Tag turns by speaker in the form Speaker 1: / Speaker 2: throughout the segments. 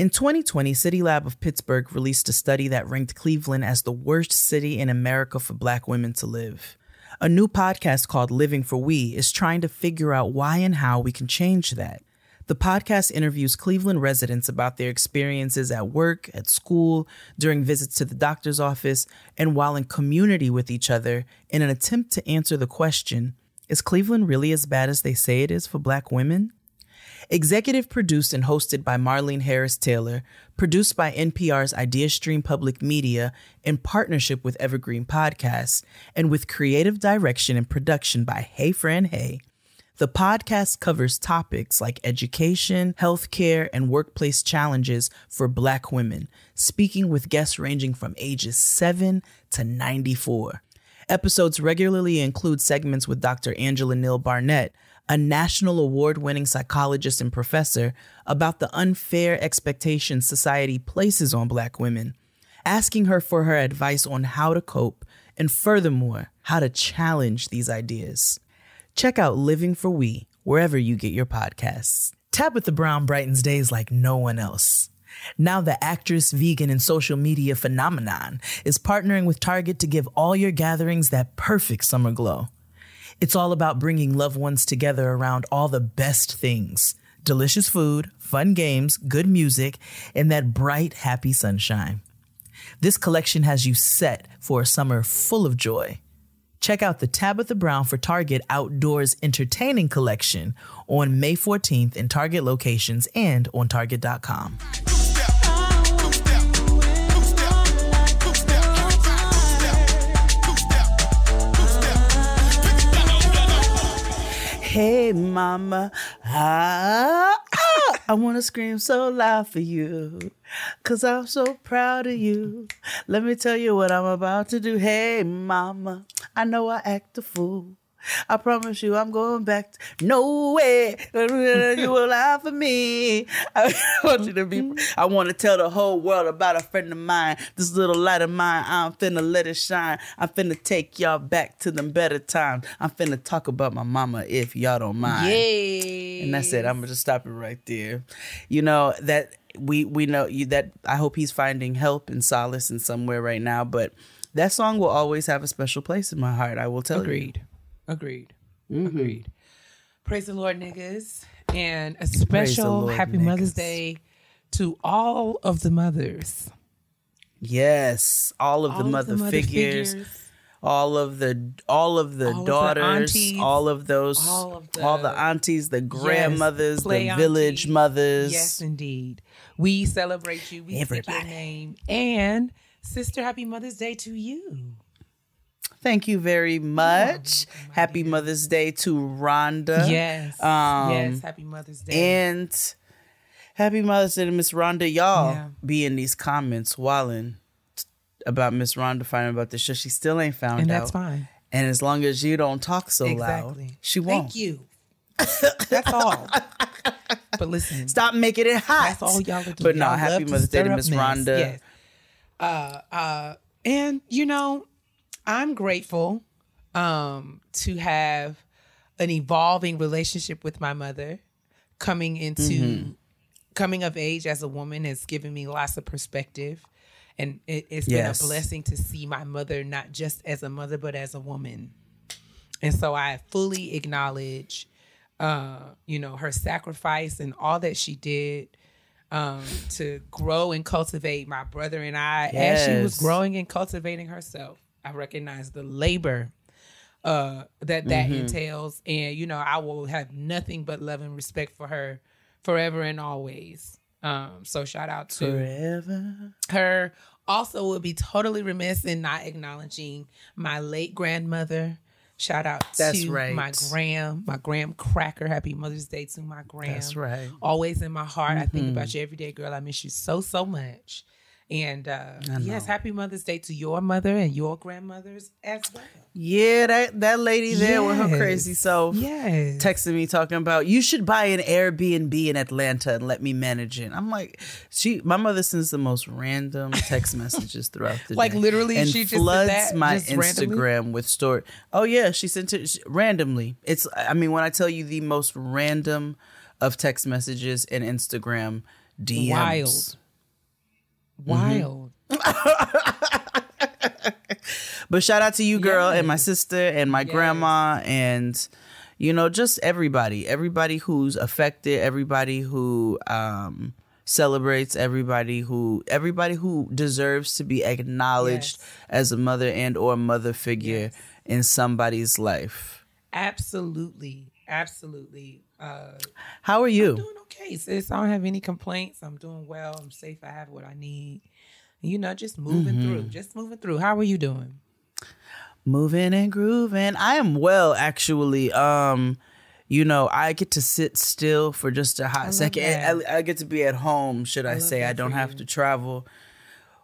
Speaker 1: In 2020, City Lab of Pittsburgh released a study that ranked Cleveland as the worst city in America for black women to live. A new podcast called Living for We is trying to figure out why and how we can change that. The podcast interviews Cleveland residents about their experiences at work, at school, during visits to the doctor's office, and while in community with each other in an attempt to answer the question Is Cleveland really as bad as they say it is for black women? Executive produced and hosted by Marlene Harris Taylor, produced by NPR's IdeaStream Public Media in partnership with Evergreen Podcasts, and with creative direction and production by Hey Fran Hey. The podcast covers topics like education, healthcare, and workplace challenges for Black women, speaking with guests ranging from ages 7 to 94. Episodes regularly include segments with Dr. Angela Neal Barnett, a national award winning psychologist and professor, about the unfair expectations society places on Black women, asking her for her advice on how to cope and, furthermore, how to challenge these ideas. Check out Living for We wherever you get your podcasts. Tabitha Brown brightens days like no one else. Now, the actress, vegan, and social media phenomenon is partnering with Target to give all your gatherings that perfect summer glow. It's all about bringing loved ones together around all the best things delicious food, fun games, good music, and that bright, happy sunshine. This collection has you set for a summer full of joy. Check out the Tabitha Brown for Target Outdoors Entertaining Collection on May 14th in Target locations and on Target.com. Hey, mama, ah, ah, I want to scream so loud for you, cause I'm so proud of you. Let me tell you what I'm about to do. Hey, mama, I know I act a fool. I promise you, I'm going back. To, no way, you will lie for me. I want you to be. I want to tell the whole world about a friend of mine. This little light of mine, I'm finna let it shine. I'm finna take y'all back to them better times. I'm finna talk about my mama if y'all don't mind.
Speaker 2: Yay!
Speaker 1: And that's it. I'm gonna just stop it right there. You know that we we know you that. I hope he's finding help and solace in somewhere right now, but. That song will always have a special place in my heart. I will tell
Speaker 2: Agreed.
Speaker 1: you.
Speaker 2: Agreed.
Speaker 1: Mm-hmm.
Speaker 2: Agreed. Praise the Lord, niggas. And a special
Speaker 1: Lord,
Speaker 2: happy Mother's. Day to all of the mothers.
Speaker 1: Yes, all of
Speaker 2: All
Speaker 1: the
Speaker 2: of
Speaker 1: mother,
Speaker 2: the mother
Speaker 1: figures,
Speaker 2: figures.
Speaker 1: all of the all of the
Speaker 2: All of the
Speaker 1: daughters,
Speaker 2: aunties,
Speaker 1: all of those,
Speaker 2: all of the-
Speaker 1: all the aunties, the grandmothers, the
Speaker 2: play
Speaker 1: village mothers.
Speaker 2: Yes, indeed. We celebrate you. We speak your
Speaker 1: Everybody.
Speaker 2: name. And sister, happy Mother's Day to you.
Speaker 1: Thank you very much. Happy Mother's Day to Rhonda.
Speaker 2: Yes.
Speaker 1: Um,
Speaker 2: yes. Happy Mother's Day.
Speaker 1: And happy Mother's Day to Miss Rhonda. Y'all
Speaker 2: Yeah.
Speaker 1: be in these comments walling about Miss Rhonda finding about this show. She still ain't found
Speaker 2: and
Speaker 1: out.
Speaker 2: that's fine.
Speaker 1: And as long as you don't talk so loud, she won't.
Speaker 2: Thank you. That's all. but listen,
Speaker 1: Stop making it hot.
Speaker 2: That's all y'all are doing.
Speaker 1: But no,
Speaker 2: Y'all
Speaker 1: happy Mother's Day to Miss. Rhonda.
Speaker 2: Yes. Uh, uh, and you know, I'm grateful um, to have an evolving relationship with my mother. Coming into
Speaker 1: Mm-hmm.
Speaker 2: coming of age as a woman has given me lots of perspective, and it, it's
Speaker 1: Yes.
Speaker 2: been a blessing to see my mother not just as a mother but as a woman. And so I fully acknowledge, uh, you know, her sacrifice and all that she did um, to grow and cultivate my brother and I as she was growing and cultivating herself. I recognize the labor uh, that that
Speaker 1: Mm-hmm.
Speaker 2: entails, and you know, I will have nothing but love and respect for her forever and always. Um, so shout out to
Speaker 1: Forever.
Speaker 2: her. Also, would be totally remiss in not acknowledging my late grandmother. Shout out
Speaker 1: That's
Speaker 2: to
Speaker 1: right.
Speaker 2: my gram, my gram cracker. Happy Mother's Day to my gram.
Speaker 1: That's right. Mm-hmm.
Speaker 2: Always in my heart. I think about you every day, girl. I miss you so so much. And uh, yes, happy Mother's Day to your mother and your grandmothers as well.
Speaker 1: Yeah, that that lady there with her crazy self
Speaker 2: Yes.
Speaker 1: texting me talking about you should buy an Airbnb in Atlanta and let me manage it. I'm like, she my mother sends the most random text messages throughout the
Speaker 2: Like,
Speaker 1: day.
Speaker 2: Like literally,
Speaker 1: and
Speaker 2: she just
Speaker 1: floods
Speaker 2: that,
Speaker 1: my
Speaker 2: just randomly?
Speaker 1: Instagram with story. Oh yeah, she sent it she- randomly. It's I mean when I tell you the most random of text messages and Instagram DMs.
Speaker 2: Wild.
Speaker 1: Mm-hmm.
Speaker 2: Wild.
Speaker 1: But shout out to you, girl, and my sister and my
Speaker 2: Yes.
Speaker 1: grandma, and you know, just everybody, everybody who's affected, everybody who um, celebrates, everybody who, everybody who deserves to be acknowledged
Speaker 2: Yes.
Speaker 1: as a mother and or mother figure
Speaker 2: Yes.
Speaker 1: in somebody's life.
Speaker 2: Absolutely. Absolutely. Uh
Speaker 1: How are you?
Speaker 2: I'm doing okay, sis. I don't have any complaints. I'm doing well. I'm safe. I have what I need. You know, just moving
Speaker 1: Mm-hmm.
Speaker 2: through. Just moving through. How are you doing?
Speaker 1: moving and grooving i am well actually um you know i get to sit still for just a hot second. I, I get to be at home should i,
Speaker 2: love
Speaker 1: say i don't have
Speaker 2: you.
Speaker 1: to travel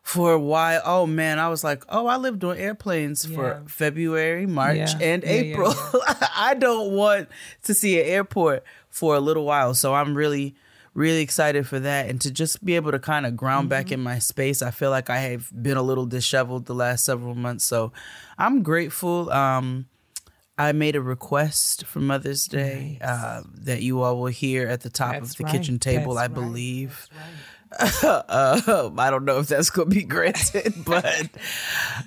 Speaker 1: for a while oh man i was like oh i lived on airplanes
Speaker 2: Yeah.
Speaker 1: for february march
Speaker 2: Yeah.
Speaker 1: and
Speaker 2: Yeah,
Speaker 1: april i don't want to see an airport for a little while so i'm really really excited for that and to just be able to kind of ground back
Speaker 2: Mm-hmm.
Speaker 1: in my space i feel like i have been a little disheveled the last several months so i'm grateful um I made a request for Mother's Day
Speaker 2: Nice.
Speaker 1: uh, that you all will hear at the top
Speaker 2: That's
Speaker 1: of the
Speaker 2: right.
Speaker 1: kitchen table,
Speaker 2: That's
Speaker 1: I
Speaker 2: right.
Speaker 1: believe.
Speaker 2: Right.
Speaker 1: Uh, I don't know if that's going to be granted, but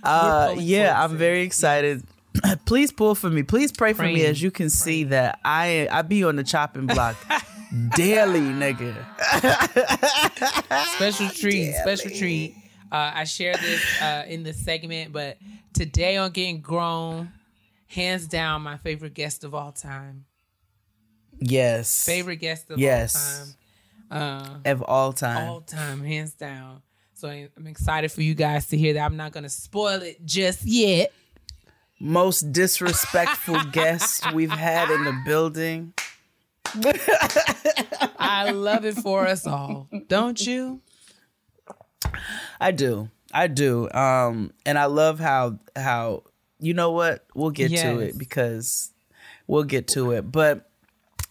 Speaker 1: uh, yeah, I'm very excited. Please pull for me. Please pray for me as you can see that I I be on the chopping block daily, nigga.
Speaker 2: special treat, special treat. Uh, I share this uh, in this segment, but today on Getting Grown, hands down, my favorite guest of all time.
Speaker 1: Yes.
Speaker 2: Favorite guest of
Speaker 1: Yes.
Speaker 2: all time.
Speaker 1: Of all time.
Speaker 2: Uh, all time, hands down. So I'm excited for you guys to hear that. I'm not going to spoil it just yet.
Speaker 1: Most disrespectful guest we've had in the building.
Speaker 2: I love it for us all. Don't you?
Speaker 1: I do. I do. Um and I love how how you know what? We'll get to it because we'll get to it. But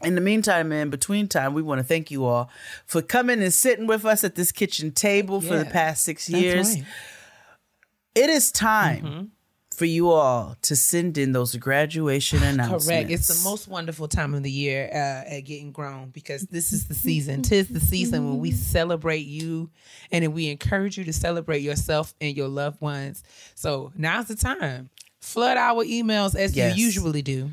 Speaker 1: in the meantime, in between time, we want to thank you all for coming and sitting with us at this kitchen table for the past six years.
Speaker 2: right.
Speaker 1: It is time
Speaker 2: Mm-hmm.
Speaker 1: for you all to send in those graduation announcements.
Speaker 2: Correct. It's the most wonderful time of the year uh, at getting grown because this is the season. Tis the season when we celebrate you and then we encourage you to celebrate yourself and your loved ones. So now's the time. Flood our emails as
Speaker 1: Yes.
Speaker 2: you usually do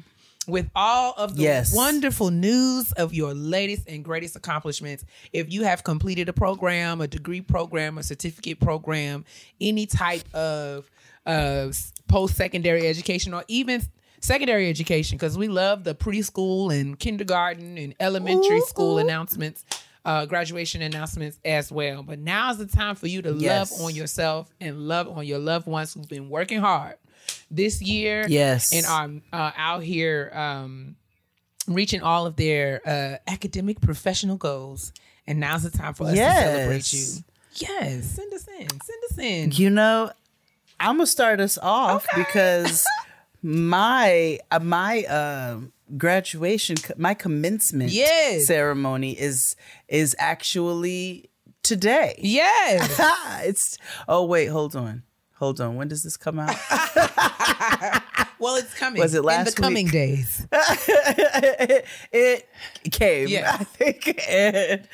Speaker 2: with all of the
Speaker 1: Yes.
Speaker 2: wonderful news of your latest and greatest accomplishments. If you have completed a program, a degree program, a certificate program, any type of uh, post secondary education, or even secondary education, because we love the preschool and kindergarten and elementary school announcements. Uh, graduation announcements as well. But now is the time for you to
Speaker 1: Yes.
Speaker 2: love on yourself and love on your loved ones who've been working hard this year
Speaker 1: Yes.
Speaker 2: and are uh, out here um, reaching all of their uh, academic professional goals. And now's the time for us to celebrate you.
Speaker 1: Yes.
Speaker 2: Yes, send us in. Send us in.
Speaker 1: You know, I'm gonna start us off because my uh, my uh, graduation, my commencement
Speaker 2: Yes.
Speaker 1: ceremony is is actually today.
Speaker 2: Yes.
Speaker 1: it's oh wait, hold on, hold on. When does this come out?
Speaker 2: Well, it's coming.
Speaker 1: Was it
Speaker 2: in
Speaker 1: last
Speaker 2: the coming
Speaker 1: week?
Speaker 2: days?
Speaker 1: it came,
Speaker 2: Yeah.
Speaker 1: I think. And,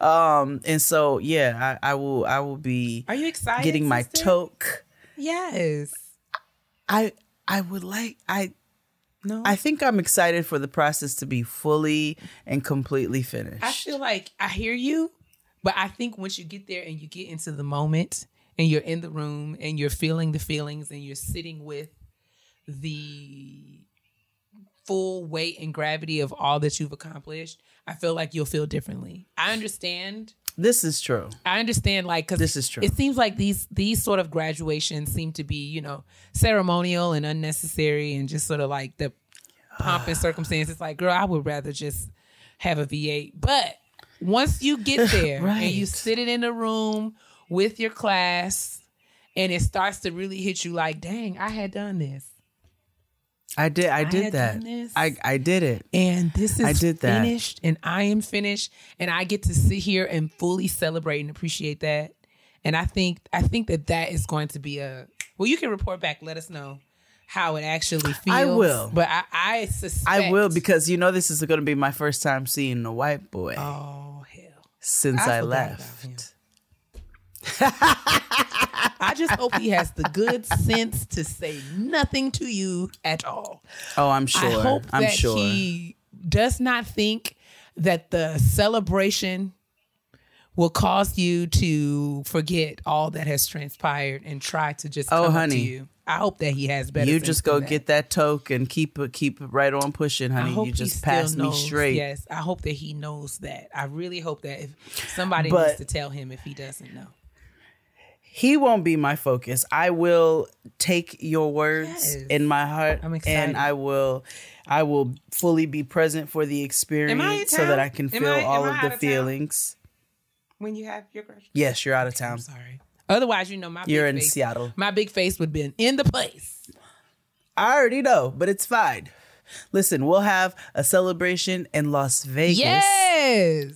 Speaker 1: um, and so yeah, I, I will I will be
Speaker 2: Are you excited?
Speaker 1: getting my
Speaker 2: sister?
Speaker 1: toque.
Speaker 2: Yes.
Speaker 1: I I would like I
Speaker 2: No.
Speaker 1: I think I'm excited for the process to be fully and completely finished.
Speaker 2: I feel like I hear you, but I think once you get there and you get into the moment and you're in the room and you're feeling the feelings and you're sitting with the full weight and gravity of all that you've accomplished, I feel like you'll feel differently. I understand.
Speaker 1: this is true.
Speaker 2: I understand like cuz
Speaker 1: This is true.
Speaker 2: It seems like these these sort of graduations seem to be, you know, ceremonial and unnecessary and just sort of like the pomp and ah. circumstance. It's like, girl, I would rather just have a V8. But once you get there and you
Speaker 1: Right.
Speaker 2: sit it in a room with your class and it starts to really hit you like, dang, I had done this.
Speaker 1: I did I did
Speaker 2: had
Speaker 1: that. I I did it.
Speaker 2: And this is
Speaker 1: I did that.
Speaker 2: finished and I am finished and I get to sit here and fully celebrate and appreciate that. And I think I think that that is going to be a well you can report back let us know how it actually feels.
Speaker 1: I will.
Speaker 2: But I I suspect
Speaker 1: I will because you know this is going to be my first time seeing the white boy.
Speaker 2: Oh hell.
Speaker 1: since
Speaker 2: I
Speaker 1: I, left.
Speaker 2: I just hope he has the good sense to say nothing to you at all.
Speaker 1: Oh, I'm sure.
Speaker 2: I hope
Speaker 1: I'm
Speaker 2: that
Speaker 1: sure.
Speaker 2: he does not think that the celebration will cause you to forget all that has transpired and try to just
Speaker 1: Oh,
Speaker 2: come up to
Speaker 1: honey.
Speaker 2: you. I hope that he has better.
Speaker 1: you just go
Speaker 2: that.
Speaker 1: get that toke and keep keep right on pushing, honey. You just pass me straight.
Speaker 2: Yes, I hope that he knows that. I really hope that if somebody
Speaker 1: But-
Speaker 2: needs to tell him if he doesn't know.
Speaker 1: He won't be my focus. I will take your words
Speaker 2: Yes.
Speaker 1: in my heart
Speaker 2: I'm excited.
Speaker 1: and I will I will fully be present for the experience so that? I can feel
Speaker 2: I-
Speaker 1: all of the
Speaker 2: of
Speaker 1: feelings.
Speaker 2: When you have your
Speaker 1: Yes, you're out of town.
Speaker 2: I'm sorry. Otherwise, you know my
Speaker 1: You're
Speaker 2: big
Speaker 1: in
Speaker 2: face,
Speaker 1: Seattle.
Speaker 2: My big face would have been in the place.
Speaker 1: I already know, but it's fine. Listen, we'll have a celebration in Las Vegas.
Speaker 2: Yes.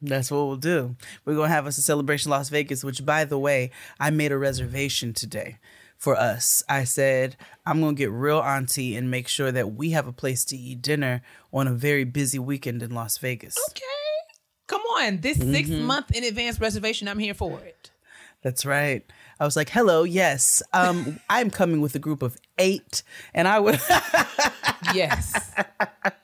Speaker 1: That's what we'll do. We're gonna have us a celebration Las Vegas, which by the way, I made a reservation today for us. I said I'm gonna get real auntie and make sure that we have a place to eat dinner on a very busy weekend in Las Vegas.
Speaker 2: Okay. Come on. This six
Speaker 1: Mm-hmm.
Speaker 2: month in advance reservation, I'm here for it.
Speaker 1: That's right. I was like, hello, yes. Um, I'm coming with a group of eight. And I would
Speaker 2: Yes.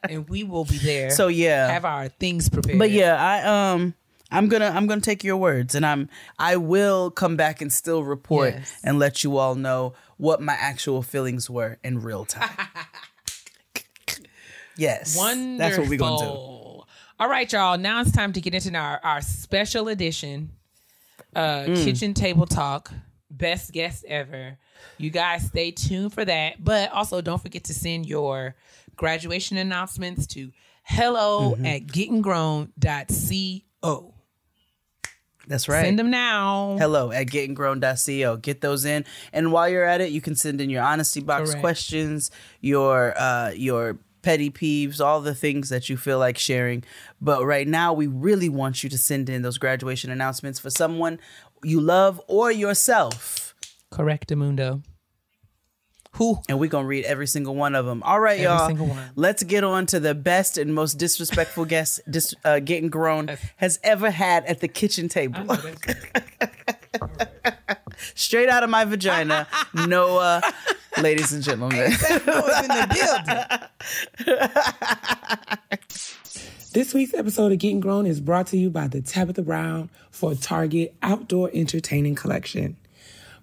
Speaker 2: and we will be there.
Speaker 1: so yeah.
Speaker 2: have our things prepared.
Speaker 1: But yeah, I um I'm gonna I'm gonna take your words and I'm I will come back and still report
Speaker 2: Yes.
Speaker 1: and let you all know what my actual feelings were in real time. yes.
Speaker 2: Wonderful.
Speaker 1: That's what we're gonna do.
Speaker 2: All right, y'all. Now it's time to get into our, our special edition uh,
Speaker 1: Mm.
Speaker 2: kitchen table talk. Best guest ever. You guys stay tuned for that. But also don't forget to send your graduation announcements to hello
Speaker 1: Mm-hmm.
Speaker 2: at gettingrown.co.
Speaker 1: That's right.
Speaker 2: Send them now.
Speaker 1: Hello at gettingrown.co. Get those in. And while you're at it, you can send in your honesty box
Speaker 2: Correct.
Speaker 1: questions, your uh your petty peeves, all the things that you feel like sharing. But right now we really want you to send in those graduation announcements for someone you love or yourself.
Speaker 2: Correct, Amundo. Who?
Speaker 1: And we're gonna read every single one of them. All right,
Speaker 2: Every
Speaker 1: y'all.
Speaker 2: single one.
Speaker 1: Let's get on to the best and most disrespectful guest dis- uh, getting grown has ever had at the kitchen table. Straight out of my vagina, Noah, ladies and gentlemen.
Speaker 2: in the building. This week's episode of Getting Grown is brought to you by the Tabitha Brown for Target Outdoor Entertaining Collection.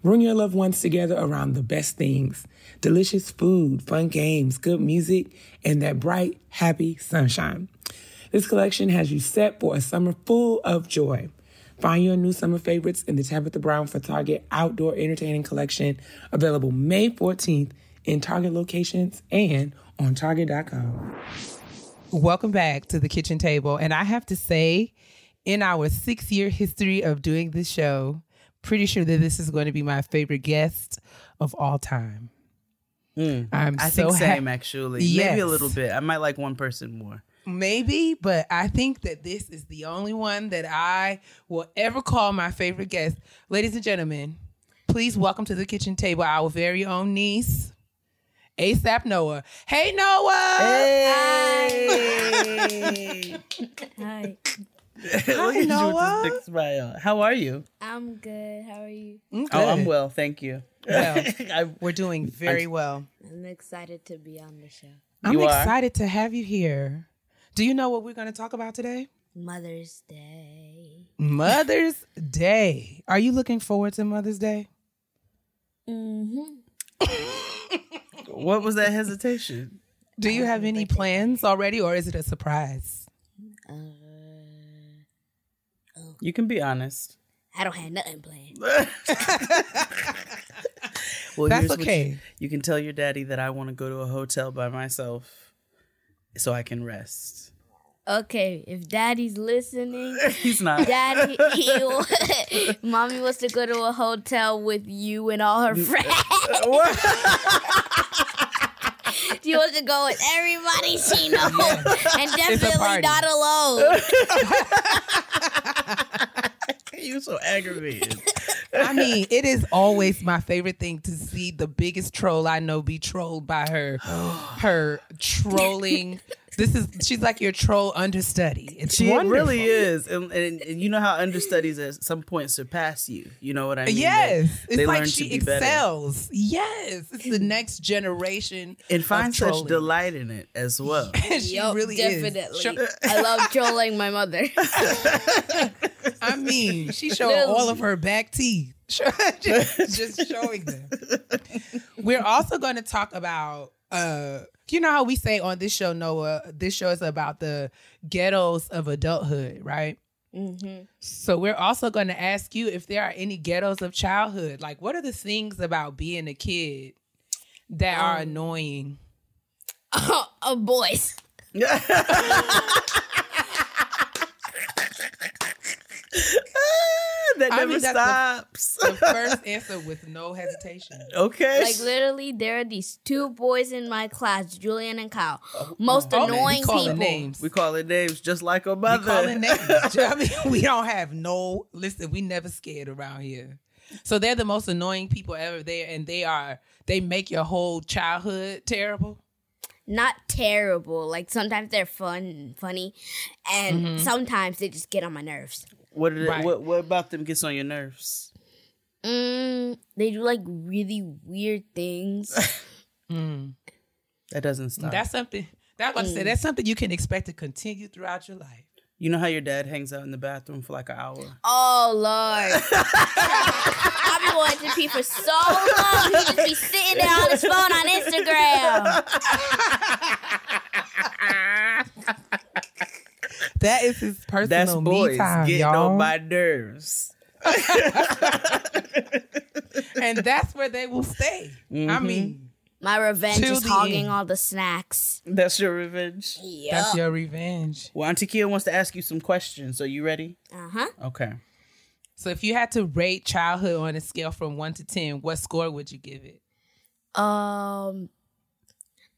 Speaker 2: Bring your loved ones together around the best things delicious food, fun games, good music, and that bright, happy sunshine. This collection has you set for a summer full of joy. Find your new summer favorites in the Tabitha Brown for Target Outdoor Entertaining Collection, available May 14th in Target locations and on Target.com. Welcome back to the kitchen table. And I have to say, in our six year history of doing this show, pretty sure that this is going to be my favorite guest of all time. Hmm. I'm
Speaker 1: I
Speaker 2: so
Speaker 1: think same
Speaker 2: ha-
Speaker 1: actually. Maybe a little bit. I might like one person more.
Speaker 2: Maybe, but I think that this is the only one that I will ever call my favorite guest. Ladies and gentlemen, please welcome to the kitchen table our very own niece, ASAP Noah. Hey, Noah.
Speaker 1: Hey!
Speaker 3: Hi,
Speaker 1: Look at you with
Speaker 2: Noah.
Speaker 1: big smile. How are you?
Speaker 3: I'm good. How are you?
Speaker 2: Mm,
Speaker 1: Oh, I'm well, thank you.
Speaker 2: Well,
Speaker 1: I,
Speaker 2: We're doing very well.
Speaker 3: I'm excited to be on the show.
Speaker 2: I'm
Speaker 1: You are?
Speaker 2: excited to have you here. Do you know what we're going to talk about today?
Speaker 3: Mother's Day.
Speaker 2: Mother's Day. Are you looking forward to Mother's Day?
Speaker 3: Mm-hmm.
Speaker 1: what was that hesitation?
Speaker 2: Do you have any plans already, or is it a surprise?
Speaker 3: Uh,
Speaker 1: You can be honest.
Speaker 3: I don't have nothing planned.
Speaker 1: Well,
Speaker 2: That's
Speaker 1: here's what
Speaker 2: okay.
Speaker 1: You, you can tell your daddy that I want to go to a hotel by myself so I can rest.
Speaker 3: Okay, if Daddy's listening,
Speaker 1: He's not.
Speaker 3: Daddy, he, Mommy wants to go to a hotel with you and all her friends. she wants to go with everybody she knows, and definitely not alone.
Speaker 1: You're so aggravated.
Speaker 2: I mean, it is always my favorite thing to see the biggest troll I know be trolled by her, her trolling This is she's like your troll understudy. It's
Speaker 1: She
Speaker 2: wonderful.
Speaker 1: really is, and, and, and you know how understudies at some point surpass you. You know what I mean?
Speaker 2: Yes,
Speaker 1: They-
Speaker 2: it's
Speaker 1: they
Speaker 2: like
Speaker 1: learn
Speaker 2: she
Speaker 1: to be better.
Speaker 2: excels. Yes, it's the next generation.
Speaker 1: and find such delight in it as well.
Speaker 2: she
Speaker 3: Yup,
Speaker 2: really
Speaker 3: definitely.
Speaker 2: is.
Speaker 3: I love trolling my mother.
Speaker 2: I mean, she showed
Speaker 3: Little-
Speaker 2: all of her back teeth. just, just showing them. We're also going to talk about uh you know how we say on this show Noah, this show is about the ghettos of adulthood, right?
Speaker 3: hmm
Speaker 2: So we're also going to ask you if there are any ghettos of childhood. Like what are the things about being a kid that are
Speaker 3: Um,
Speaker 2: annoying?
Speaker 3: oh, boys.
Speaker 1: that
Speaker 2: I
Speaker 1: never
Speaker 2: mean, that's the-
Speaker 1: stops.
Speaker 2: The first answer with no hesitation.
Speaker 1: okay.
Speaker 3: Like literally, there are these two boys in my class, Julian and Kyle. Most
Speaker 2: Oh,
Speaker 3: annoying
Speaker 2: we calling
Speaker 3: people.
Speaker 2: names.
Speaker 1: we call it names just like a mother.
Speaker 2: We
Speaker 1: mother.
Speaker 2: calling names. I mean, we don't have no. Listen, we never scared around here. So they're the most annoying people ever there, and they are. They make your whole childhood terrible.
Speaker 3: Not terrible. Like sometimes they're fun and funny, and
Speaker 2: Mm-hmm.
Speaker 3: sometimes they just get on my nerves.
Speaker 1: What, did it,
Speaker 2: Right.
Speaker 1: what what about them gets on your nerves?
Speaker 3: Mm, they do like really weird things.
Speaker 1: That doesn't stop.
Speaker 2: That's something. That's what I say. That's something you can expect to continue throughout your life.
Speaker 1: you know how your dad hangs out in the bathroom for like an hour?
Speaker 3: oh lord, I've been wanting to pee for so long. He just be sitting there on his phone on Instagram.
Speaker 2: That is his personal
Speaker 1: That's
Speaker 2: me
Speaker 1: boys
Speaker 2: time,
Speaker 1: getting
Speaker 2: y'all.
Speaker 1: on my nerves.
Speaker 2: and that's where they will stay. I
Speaker 1: Mm-hmm.
Speaker 2: mean,
Speaker 3: My revenge is hogging
Speaker 2: end.
Speaker 3: all the snacks.
Speaker 1: That's your revenge.
Speaker 2: that's your revenge.
Speaker 1: Well, Auntie Keia wants to ask you some questions. Are you ready?
Speaker 3: Uh huh.
Speaker 1: Okay.
Speaker 2: So if you had to rate childhood on a scale from one to ten, what score would you give it?
Speaker 3: Um,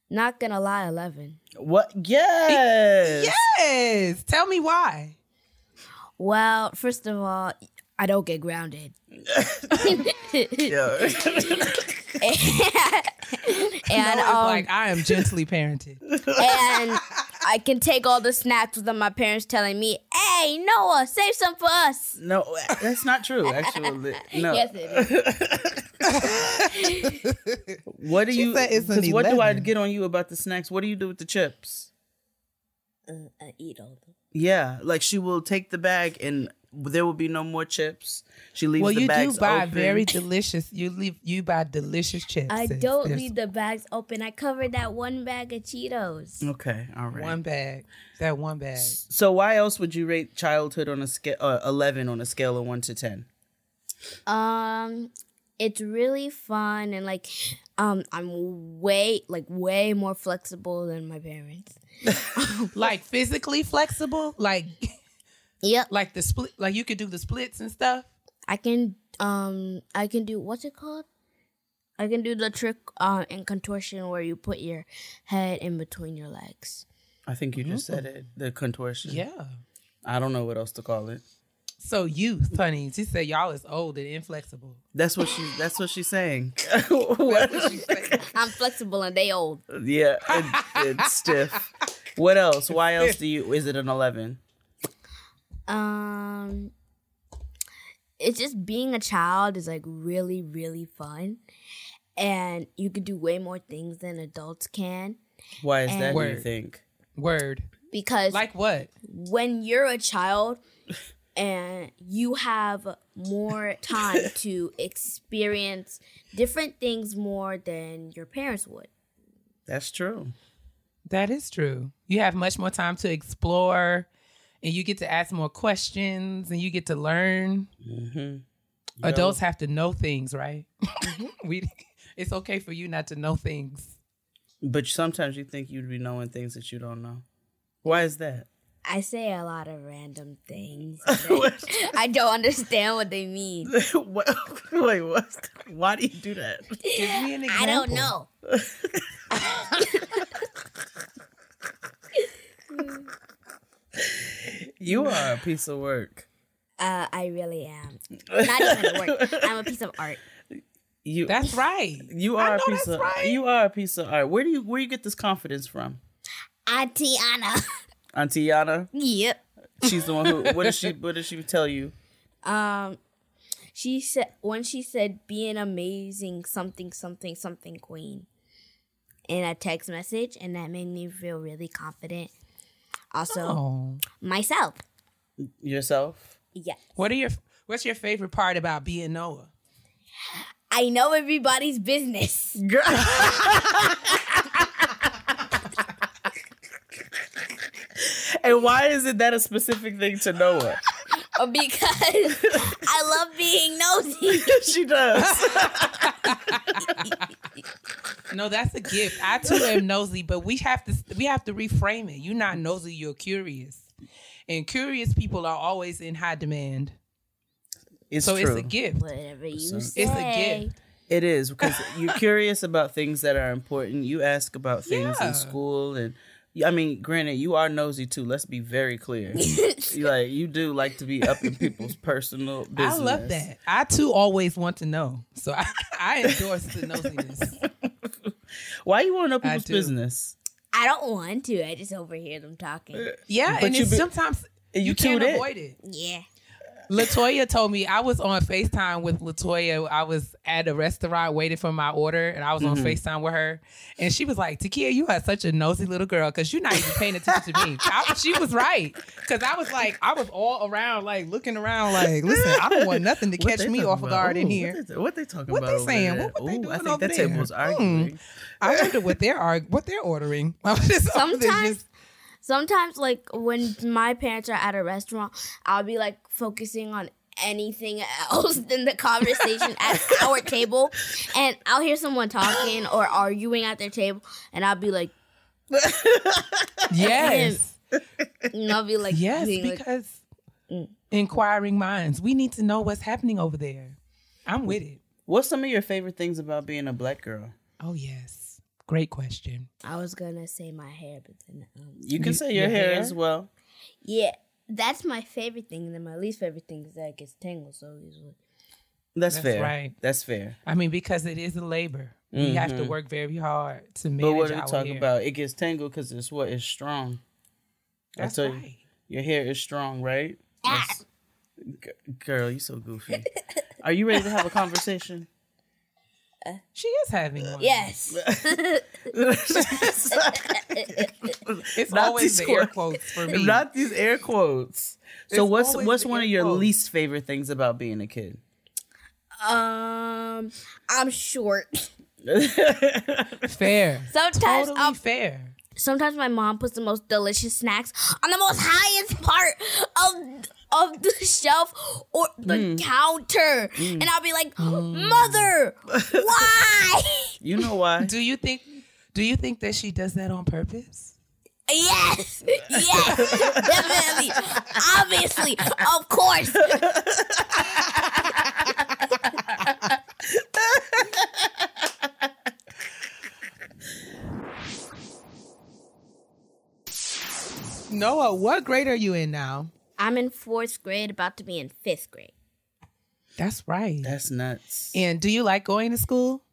Speaker 3: not gonna lie, eleven.
Speaker 1: What? Yes.
Speaker 2: Yes. Tell me why.
Speaker 3: Well, first of all, I don't get grounded,
Speaker 1: Yeah.
Speaker 3: and
Speaker 2: Noah's
Speaker 3: um,
Speaker 2: like I am gently parented.
Speaker 3: and I can take all the snacks without my parents telling me, "Hey, Noah, save some for us."
Speaker 1: no, that's not true. Actually, no.
Speaker 3: Yes, it is.
Speaker 1: What do
Speaker 2: She
Speaker 1: you?
Speaker 2: said it's an
Speaker 1: 'cause what do I get on you about the snacks? What do you do with the chips?
Speaker 3: Uh, I eat all them.
Speaker 1: Yeah, like she will take the bag and there will be no more chips. She leaves
Speaker 2: Well,
Speaker 1: the
Speaker 2: you do buy
Speaker 1: open.
Speaker 2: very delicious. You leave you buy delicious chips.
Speaker 3: I
Speaker 2: sis.
Speaker 3: don't
Speaker 2: There's
Speaker 3: leave the bags open. I covered that one bag of Cheetos.
Speaker 1: Okay, all right.
Speaker 2: one bag. That one bag.
Speaker 1: So why else would you rate childhood on a scale uh, eleven on a scale of one to ten?
Speaker 3: Um, it's really fun and like, um, I'm way like way more flexible than my parents.
Speaker 2: Like physically flexible. Like
Speaker 3: Yep,
Speaker 2: like the split. Like you could do the splits and stuff.
Speaker 3: I can um I can do what's it called? I can do the trick uh, in contortion where you put your head in between your legs.
Speaker 1: I think you just said it. The contortion.
Speaker 2: Yeah.
Speaker 1: I don't know what else to call it.
Speaker 2: So youth, honey. She said y'all is old and inflexible.
Speaker 1: That's what she. That's what she's saying. What?
Speaker 2: She said.
Speaker 3: I'm flexible and they old.
Speaker 1: yeah, it, it's stiff. What else? Why else do you? Is it an eleven?
Speaker 3: Um, it's just being a child is like really really fun, and you can do way more things than adults can
Speaker 1: Why is that? Do you
Speaker 2: Word.
Speaker 1: think?
Speaker 2: Word.
Speaker 3: because
Speaker 2: Like what?
Speaker 3: when you're a child and you have more time to experience different things more than your parents would.
Speaker 1: That's true.
Speaker 2: That is true. You have much more time to explore and you get to ask more questions and you get to learn.
Speaker 1: Mm-hmm.
Speaker 2: Adults have to know things, right? we it's okay for you not to know things.
Speaker 1: But sometimes you think you'd be knowing things that you don't know. Why is that?
Speaker 3: I say a lot of random things. I don't understand what they mean.
Speaker 1: what? Wait, what? Why do you do that?
Speaker 2: Give me an
Speaker 3: I don't
Speaker 2: example.
Speaker 3: know.
Speaker 1: You are a piece of work.
Speaker 3: Uh, I really am. Not even a work. I'm a piece of art.
Speaker 1: You.
Speaker 2: That's right.
Speaker 1: You are a piece of.
Speaker 2: right.
Speaker 1: You are a piece of art. Where do you? Where you get this confidence from?
Speaker 3: Auntie Anna.
Speaker 1: Auntie Yana.
Speaker 3: yep.
Speaker 1: She's the one who. What did she? What did she tell you?
Speaker 3: Um, she said when she said be an amazing something something something queen in a text message, and that made me feel really confident. Also,
Speaker 2: Oh.
Speaker 3: myself.
Speaker 1: Yourself.
Speaker 3: Yeah,
Speaker 2: What are your What's your favorite part about being Noah?
Speaker 3: I know everybody's business.
Speaker 1: And why is it that a specific thing to Noah?
Speaker 3: Uh, because I love being nosy.
Speaker 1: she does.
Speaker 2: No, that's a gift. I too am nosy, but we have to we have to reframe it. You're not nosy, you're curious. And curious people are always in high demand.
Speaker 1: It's
Speaker 2: so
Speaker 1: true.
Speaker 2: it's a gift.
Speaker 3: Whatever you
Speaker 1: So-
Speaker 3: say.
Speaker 2: It's a gift.
Speaker 1: It is because you're curious about things that are important. You ask about things
Speaker 2: Yeah.
Speaker 1: in school, and I mean, granted, you are nosy too. Let's be very clear. You like you do like to be up in people's personal business.
Speaker 2: I love that. I too always want to know. So I, I endorse the nosiness.
Speaker 1: Why you want to know people's
Speaker 2: do.
Speaker 1: business?
Speaker 3: I don't want to. I just overhear them talking.
Speaker 2: Yeah,
Speaker 1: But
Speaker 2: and
Speaker 1: you
Speaker 2: it's
Speaker 1: be-
Speaker 2: sometimes
Speaker 1: you
Speaker 2: you, can't
Speaker 1: tuned in.
Speaker 2: avoid it.
Speaker 3: Yeah.
Speaker 2: Latoya told me I was on FaceTime with Latoya. I was at a restaurant waiting for my order, and I was on FaceTime with her. And she was like, Takia, you are such a nosy little girl because you're not even paying attention to me. I, she was right. Because I was like, I was all around, like looking around, like, listen, I don't want nothing to
Speaker 1: What
Speaker 2: catch me off
Speaker 1: about?
Speaker 2: guard in here.
Speaker 1: What they, what they talking
Speaker 2: What
Speaker 1: about?
Speaker 2: they saying?
Speaker 1: there?
Speaker 2: What- what they
Speaker 1: Ooh, I
Speaker 2: doing
Speaker 1: think
Speaker 2: over
Speaker 1: that
Speaker 2: there?
Speaker 1: table's
Speaker 2: Hmm. I wonder what they're arg- what they're ordering. I was just over there
Speaker 3: Sometimes, sometimes, like when my parents are at a restaurant, I'll be like focusing on anything else than the conversation at our table, and I'll hear someone talking or arguing at their table, and I'll be like,
Speaker 2: yes.
Speaker 3: and I'll be like,
Speaker 2: Yes,
Speaker 3: being like,
Speaker 2: because inquiring minds. We need to know what's happening over there. I'm with it.
Speaker 1: What's some of your favorite things about being a black girl?
Speaker 2: Oh yes, great question.
Speaker 3: I was gonna say my hair, but then um,
Speaker 1: You can
Speaker 2: You-
Speaker 1: say your,
Speaker 2: your
Speaker 1: hair,
Speaker 2: hair?
Speaker 1: as well.
Speaker 3: yeah, that's my favorite thing. And then my least favorite thing is that it gets tangled so easily.
Speaker 1: That's,
Speaker 2: That's
Speaker 1: fair.
Speaker 2: right.
Speaker 1: That's fair.
Speaker 2: I mean, because it is a labor. We have to work very hard to manage
Speaker 1: Mm-hmm. But what are we talking
Speaker 2: hair.
Speaker 1: about? It gets tangled because it's what is strong.
Speaker 2: That's
Speaker 1: I tell you,
Speaker 2: right.
Speaker 1: your hair is strong, right? That's- G- girl, you so goofy. Are you ready to have a conversation?
Speaker 2: She is having one.
Speaker 3: Yes.
Speaker 2: it's
Speaker 1: Not
Speaker 2: always
Speaker 1: these
Speaker 2: the air
Speaker 1: quotes.
Speaker 2: quotes for me.
Speaker 1: Not these air quotes. So
Speaker 2: It's
Speaker 1: what's what's one of your
Speaker 2: quotes.
Speaker 1: least favorite things about being a kid?
Speaker 3: um, I'm short.
Speaker 2: fair.
Speaker 3: Sometimes
Speaker 2: totally
Speaker 3: I'm
Speaker 2: fair.
Speaker 3: sometimes my mom puts the most delicious snacks on the most highest part of of the shelf or the hmm. counter, hmm. and I'll be like, hmm. "Mother, why?"
Speaker 1: You know why?
Speaker 2: Do you think? Do you think that she does that on purpose?
Speaker 3: yes, yes, definitely, obviously, of course.
Speaker 2: Noah, what grade are you in now?
Speaker 3: I'm in fourth grade, about to be in fifth grade.
Speaker 2: That's right.
Speaker 1: That's nuts.
Speaker 2: And do you like going to school?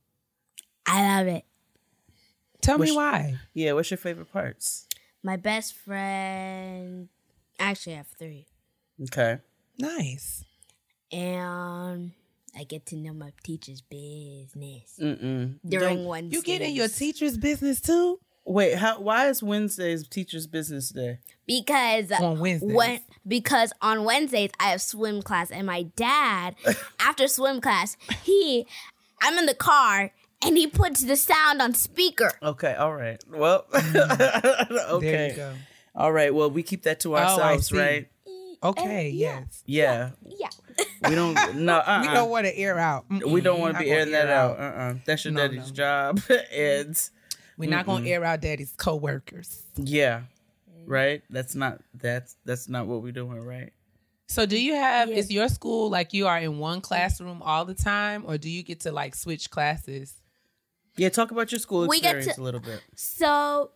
Speaker 3: I love it.
Speaker 2: Tell me why.
Speaker 1: Yeah, what's your favorite parts?
Speaker 3: My best friend, actually, I have three,
Speaker 1: Okay.
Speaker 2: Nice.
Speaker 3: and I get to know my teacher's business
Speaker 1: Mm-mm.
Speaker 3: during
Speaker 1: Don't-
Speaker 3: Wednesdays.
Speaker 2: You get in your teacher's business too?
Speaker 1: Wait, how? Why is Wednesday's Teachers Business Day?
Speaker 3: because
Speaker 2: On Wednesdays.
Speaker 3: when because on Wednesdays I have swim class and my dad after swim class he I'm in the car and he puts the sound on speaker.
Speaker 1: Okay, all right. Well, okay.
Speaker 2: There you go.
Speaker 1: All right. Well, we keep that to
Speaker 2: Oh,
Speaker 1: ourselves,
Speaker 2: see.
Speaker 1: right?
Speaker 2: Okay,
Speaker 3: yeah.
Speaker 2: yes.
Speaker 1: Yeah.
Speaker 3: Yeah.
Speaker 1: We don't. No. Uh.
Speaker 2: We don't want to air out.
Speaker 1: We don't want to be airing that
Speaker 2: air
Speaker 1: out. Uh. uh That's your
Speaker 2: No,
Speaker 1: daddy's
Speaker 2: no.
Speaker 1: job. and
Speaker 2: We're not going to air out daddy's coworkers.
Speaker 1: yeah, right. That's not. That's that's not what we're doing, right?
Speaker 2: So do you have
Speaker 3: Yeah.
Speaker 2: is your school like you are in one classroom all the time or do you get to like switch classes?
Speaker 1: Yeah. Talk about your school
Speaker 3: We get
Speaker 1: experience
Speaker 3: to-
Speaker 1: a little bit.
Speaker 3: So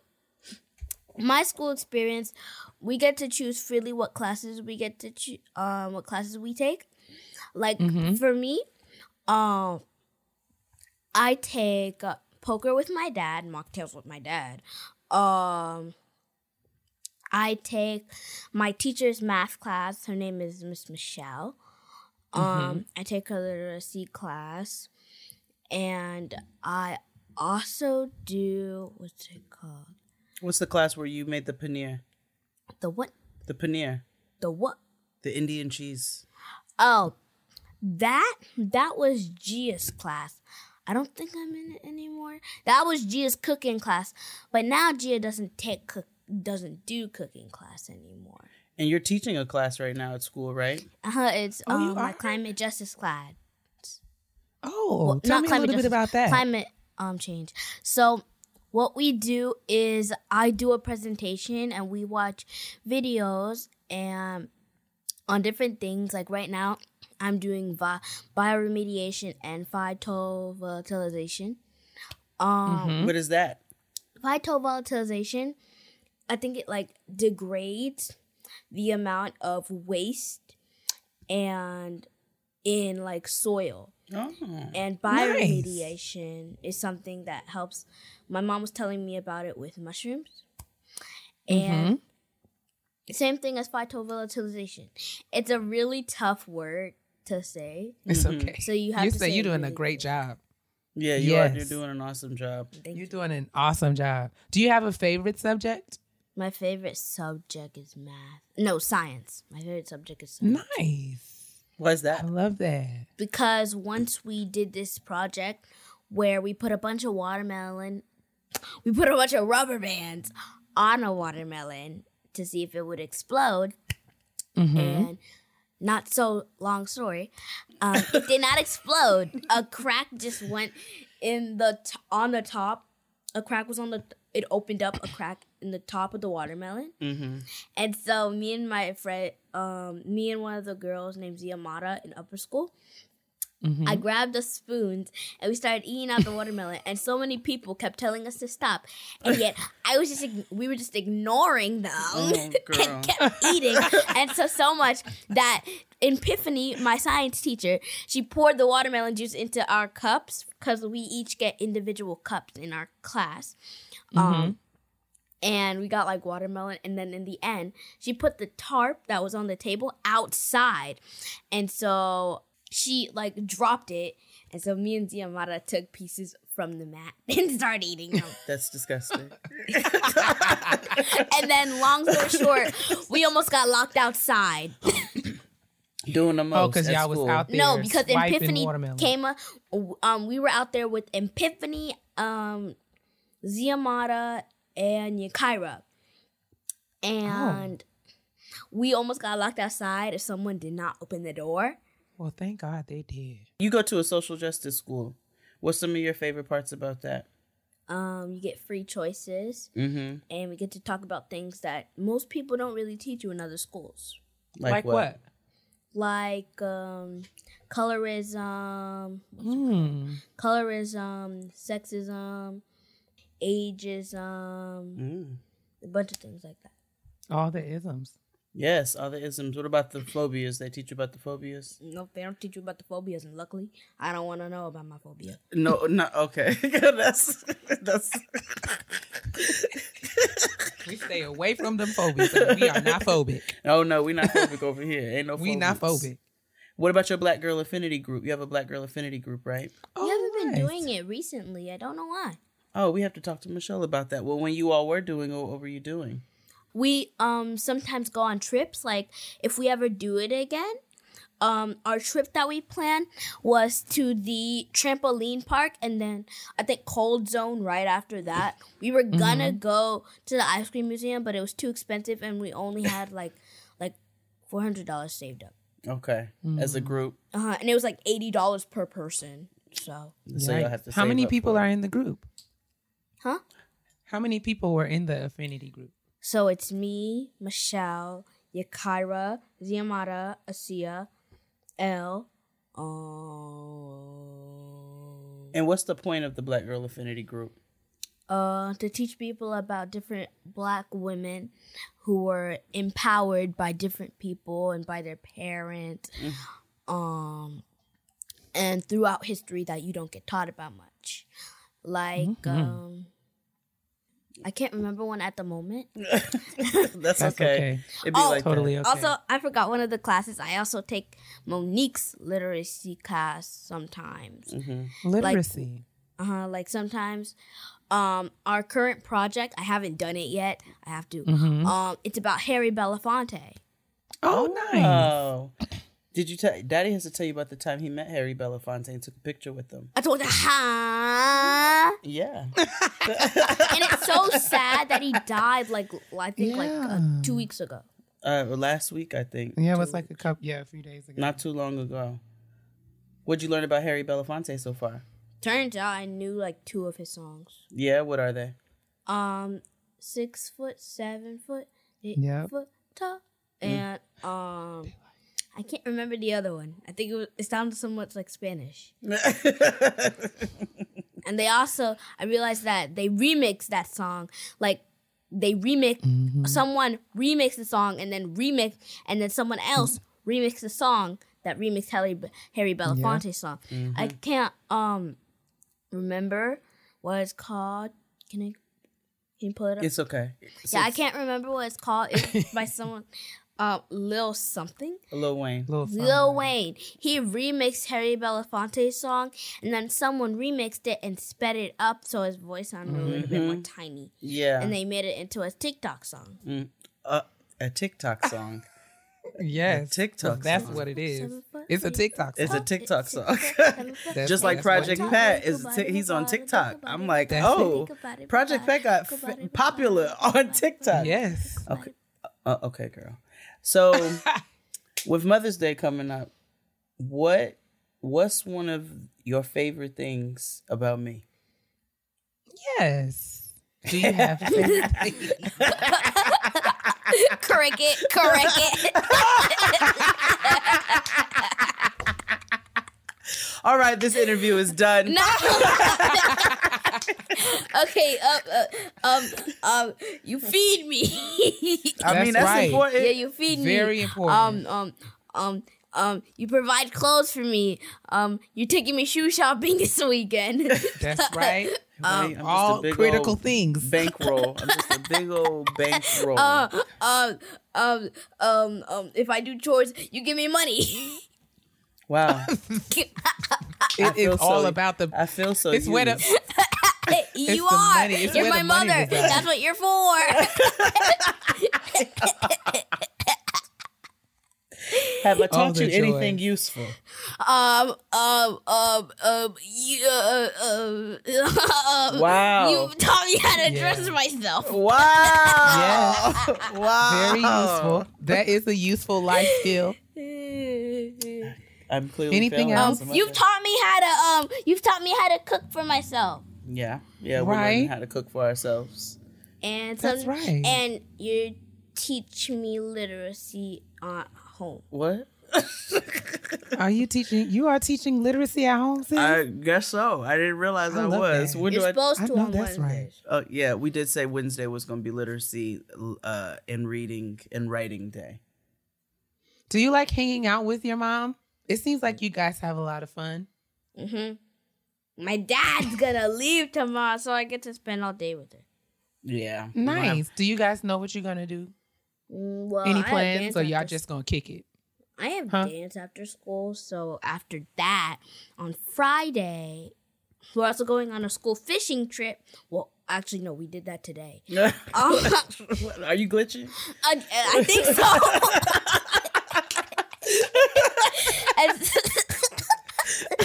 Speaker 3: my school experience we get to choose freely what classes we get to choose um what classes we take. Like for me, um I take uh, poker with my dad, mocktails with my dad. Um I take my teacher's math class. Her name is Miss Michelle. Um, I take her literacy class, and I also do what's it called?
Speaker 1: What's the class where you made the paneer?
Speaker 3: The what?
Speaker 1: The paneer,
Speaker 3: The what?
Speaker 1: the Indian cheese.
Speaker 3: Oh, that that was Gia's class. I don't think I'm in it anymore. That was Gia's cooking class, but now Gia doesn't take cook doesn't do cooking class anymore.
Speaker 1: And you're teaching a class right now at school, right?
Speaker 3: Uh, huh. it's
Speaker 2: Oh,
Speaker 3: um, my climate justice class.
Speaker 2: Oh,
Speaker 3: Well,
Speaker 2: tell
Speaker 3: not
Speaker 2: me a
Speaker 3: climate
Speaker 2: little bit about that.
Speaker 3: Climate um change. So what we do is I do a presentation and we watch videos and on different things. Like right now, I'm doing vi- bioremediation and phytovolatilization. Um,
Speaker 2: Mhm.
Speaker 1: What is that?
Speaker 3: phytovolatilization, I think it like degrades the amount of waste and in like soil.
Speaker 1: Oh,
Speaker 3: And
Speaker 2: Nice.
Speaker 3: bioremediation is something that helps. My mom was telling me about it with mushrooms. And same thing as phytovolatilization. It's a really tough word to say.
Speaker 2: It's
Speaker 1: Mhm.
Speaker 2: okay.
Speaker 3: So you have
Speaker 2: you
Speaker 3: to
Speaker 2: say
Speaker 3: say
Speaker 2: you're
Speaker 3: it
Speaker 2: doing a great job.
Speaker 1: yeah, you are. You're doing an awesome job.
Speaker 3: Thank
Speaker 2: You're
Speaker 3: you.
Speaker 2: doing an awesome job. Do you have a favorite subject?
Speaker 3: My favorite subject is math. No, science. My favorite subject is science.
Speaker 2: Nice.
Speaker 1: Why is
Speaker 2: I love that.
Speaker 3: because once we did this project where we put a bunch of watermelon, we put a bunch of rubber bands on a watermelon to see if it would explode.
Speaker 2: Mhm.
Speaker 3: And not so long story, um, it did not explode. A crack just went in the t- on the top. A crack was on the. It opened up a crack in the top of the watermelon.
Speaker 1: Mm-hmm.
Speaker 3: And so me and my friend, um, me and one of the girls named Ziamara in upper school,
Speaker 2: Mhm.
Speaker 3: I grabbed the spoons and we started eating out the watermelon. And so many people kept telling us to stop, and yet I was just we were just ignoring them
Speaker 1: Oh,
Speaker 3: and kept eating. and so so much that Epiphany, my science teacher, she poured the watermelon juice into our cups because we each get individual cups in our class. Um, and we got like watermelon and then in the end she put the tarp that was on the table outside and so she like dropped it and so me and Ziamara took pieces from the mat and started eating them
Speaker 1: That's disgusting.
Speaker 3: and then long story short we almost got locked outside
Speaker 1: Doing the most.
Speaker 2: Oh, because
Speaker 1: at
Speaker 2: y'all was
Speaker 1: school.
Speaker 2: out there.
Speaker 3: no because epiphany
Speaker 2: watermelon.
Speaker 3: came um we were out there with epiphany um Ziamara and Yakaira and we almost got locked outside if someone did not open the door
Speaker 2: Well, thank God they did.
Speaker 1: You go to a social justice school. What's some of your favorite parts about that?
Speaker 3: um you get free choices
Speaker 1: Mm-hmm.
Speaker 3: and we get to talk about things that most people don't really teach you in other schools
Speaker 2: Like, what?
Speaker 3: like um colorism
Speaker 2: Mm.
Speaker 3: colorism sexism ageism
Speaker 1: Mm.
Speaker 3: a bunch of things like that
Speaker 2: All the isms.
Speaker 1: Yes, all the isms. What about the phobias? They teach you about the phobias?
Speaker 3: Nope, they don't teach you about the phobias, and luckily, I don't want to know about my phobia.
Speaker 1: No, no. Okay, that's that's.
Speaker 2: We stay away from them phobias. we are not phobic.
Speaker 1: Oh no, we're not phobic over here. Ain't no.
Speaker 2: We not phobic.
Speaker 1: What about your Black Girl Affinity group? You have a Black Girl Affinity group, right?
Speaker 3: you haven't been doing it recently. I don't know why.
Speaker 1: Oh, we have to talk to Michelle about that. Well, when you all were doing, what what were you doing?
Speaker 3: We um sometimes go on trips. Like if we ever do it again, um our trip that we planned was to the trampoline park, and then I think Cold Stone right after that. We were gonna go to the ice cream museum, but it was too expensive, and we only had like like four hundred dollars saved up.
Speaker 1: Okay, as a group.
Speaker 3: Uh-huh, and it was like eighty dollars per person. So
Speaker 1: So you'll have to
Speaker 2: How many people are in the group?
Speaker 3: Huh?
Speaker 2: How many people were in the affinity group?
Speaker 3: So it's me, Michelle, Yakaira, Ziamara, Asia, L. Um,
Speaker 1: And what's the point of the Black Girl Affinity group?
Speaker 3: uh, to teach people about different black women who were empowered by different people and by their parents. Um, and throughout history that you don't get taught about much. Like, um, I can't remember one at the moment.
Speaker 1: That's,
Speaker 2: That's
Speaker 1: okay.
Speaker 2: okay.
Speaker 1: It'd be
Speaker 3: Oh,
Speaker 1: like
Speaker 2: Totally
Speaker 1: that.
Speaker 2: okay.
Speaker 3: Also, I forgot one of the classes. I also take Monique's literacy class sometimes.
Speaker 2: literacy.
Speaker 3: Uh huh. Like sometimes, um, our current project. I haven't done it yet. I have to. Um, it's about Harry Belafonte.
Speaker 2: oh, nice.
Speaker 1: Did you tell Daddy has to tell you about the time he met Harry Belafonte and took a picture with him?
Speaker 3: I told her, huh?
Speaker 1: Yeah.
Speaker 3: and it's so sad that he died. Like I think like uh, two weeks ago.
Speaker 1: Uh, last week, I think.
Speaker 2: Yeah, it was like a couple. Yeah, a few days ago.
Speaker 1: Not too long ago. What'd you learn about Harry Belafonte so far?
Speaker 3: Turns out I knew like two of his songs.
Speaker 1: Yeah, what are they?
Speaker 3: Um, six foot, seven foot, eight
Speaker 2: Yep.
Speaker 3: foot tall, and um, I can't remember the other one. I think it was. It sounded somewhat like Spanish. and they also, I realized that they remixed that song. Like they remix, someone remixed the song and then remix, and then someone else remixed the song that remixed Harry Harry Belafonte's song. I can't um remember what it's called. Can I? Can you pull it up?
Speaker 1: It's okay.
Speaker 3: yeah, I can't remember what it's called. It's by someone, uh, Lil something.
Speaker 1: Lil Wayne.
Speaker 2: Little.
Speaker 3: Lil Wayne. He remixed Harry Belafonte's song, and then someone remixed it and sped it up so his voice sounded a little bit more tiny.
Speaker 1: Yeah.
Speaker 3: And they made it into a TikTok song.
Speaker 1: uh, a TikTok song.
Speaker 2: Yes,
Speaker 1: TikTok
Speaker 2: That's
Speaker 1: song.
Speaker 2: what it is. It's a TikTok. Song.
Speaker 1: It's a TikTok song. Just like Project. Pat is ti- he's on TikTok. I'm like,
Speaker 2: That's
Speaker 1: oh, Project Pat got f- popular on TikTok.
Speaker 2: Yes.
Speaker 1: Okay. Uh, okay, girl. So, with Mother's Day coming up, what what's one of your favorite things about me?
Speaker 2: Yes. Do you have?
Speaker 3: Favorite cricket, cricket.
Speaker 1: All right, this interview is done.
Speaker 3: No. okay, um, uh, um, um, you feed me.
Speaker 1: I mean,
Speaker 2: That's
Speaker 1: that's
Speaker 2: right.
Speaker 1: important.
Speaker 3: yeah, you feed me.
Speaker 2: Very important.
Speaker 3: Um, um, um, um, you provide clothes for me. Um, you're taking me shoe shopping this weekend.
Speaker 2: That's right.
Speaker 1: Right? I'm just a
Speaker 2: All
Speaker 1: big
Speaker 2: critical
Speaker 1: old
Speaker 2: things.
Speaker 1: Bankroll. I'm just a big old bankroll.
Speaker 3: uh, um, um, um, um, if I do chores, you give me money.
Speaker 1: wow.
Speaker 2: it is
Speaker 1: feel
Speaker 2: is all about the.
Speaker 1: I feel so.
Speaker 2: It's where the
Speaker 3: you
Speaker 2: the
Speaker 3: are. You're my mother. That's what you're for.
Speaker 1: Have I taught
Speaker 2: the
Speaker 1: you anything useful?
Speaker 3: um, um, um, um, you, uh, um, um,
Speaker 1: Wow.
Speaker 3: You taught me how to
Speaker 2: Yeah.
Speaker 3: dress myself.
Speaker 1: Wow. wow.
Speaker 2: very useful. That is a useful life skill.
Speaker 1: I'm clearly
Speaker 2: Anything
Speaker 1: failing
Speaker 2: else?
Speaker 1: some
Speaker 3: You've
Speaker 1: it.
Speaker 3: taught me how to um. You've taught me how to cook for myself,
Speaker 1: Yeah. Yeah. We're learning how to cook for ourselves.
Speaker 3: and some,
Speaker 2: That's right.
Speaker 3: And you teach me literacy at home.
Speaker 1: What?
Speaker 2: Are you teaching? You are teaching literacy at home, sis?
Speaker 1: I guess so. I didn't realize
Speaker 2: I
Speaker 1: I, was.
Speaker 2: that.
Speaker 1: When
Speaker 3: You're
Speaker 1: do I?
Speaker 3: supposed
Speaker 2: I
Speaker 3: to
Speaker 2: know
Speaker 3: on
Speaker 2: that's right.
Speaker 3: Wednesdays.
Speaker 1: Oh yeah, we did say Wednesday was going to be literacy uh, and reading and writing day.
Speaker 2: Do you like hanging out with your mom? It seems like you guys have a lot of fun.
Speaker 3: Mm-hmm. My dad's gonna leave tomorrow, so I get to spend all day with her.
Speaker 1: Yeah. We don't have-
Speaker 2: Nice. Do you guys know what you're gonna do?
Speaker 3: Mm, Well,
Speaker 2: Any plans, or y'all
Speaker 3: after
Speaker 2: just gonna kick it?
Speaker 3: I have
Speaker 2: Huh?
Speaker 3: dance after school, so after that, on Friday, we're also going on a school fishing trip. Well, actually, no, we did that today. Um,
Speaker 1: What, Are you glitching?
Speaker 3: I, I think so.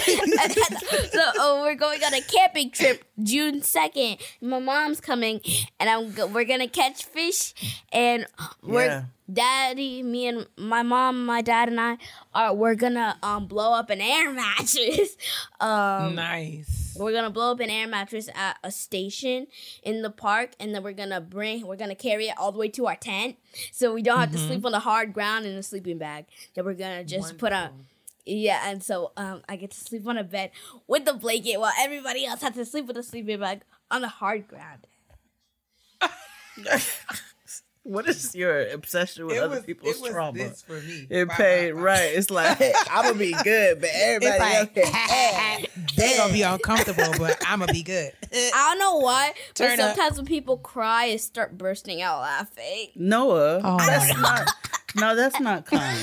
Speaker 3: and, so oh, we're going on a camping trip June second. My mom's coming, and I'm go- we're gonna catch fish, and we're
Speaker 1: Yeah.
Speaker 3: daddy, me and my mom, my dad, and I are we're gonna um blow up an air mattress. Um,
Speaker 2: nice.
Speaker 3: we're gonna blow up an air mattress at a station in the park, and then we're gonna bring, we're gonna carry it all the way to our tent, so we don't have to sleep on the hard ground in a sleeping bag. That we're gonna just put on. Yeah, and so um, I get to sleep on a bed with the blanket while everybody else has to sleep with a sleeping bag on the hard ground.
Speaker 1: What is your obsession with other people's trauma?
Speaker 2: This for me.
Speaker 1: It paid right. It's like I'm gonna be good, but everybody
Speaker 2: like,
Speaker 1: else can
Speaker 2: They're gonna be uncomfortable, but I'm gonna be good.
Speaker 3: I don't know why, but
Speaker 2: Turn up.
Speaker 3: sometimes when people cry, I start bursting out laughing.
Speaker 1: Noah,
Speaker 2: Oh,
Speaker 1: that's not. No, that's not kind.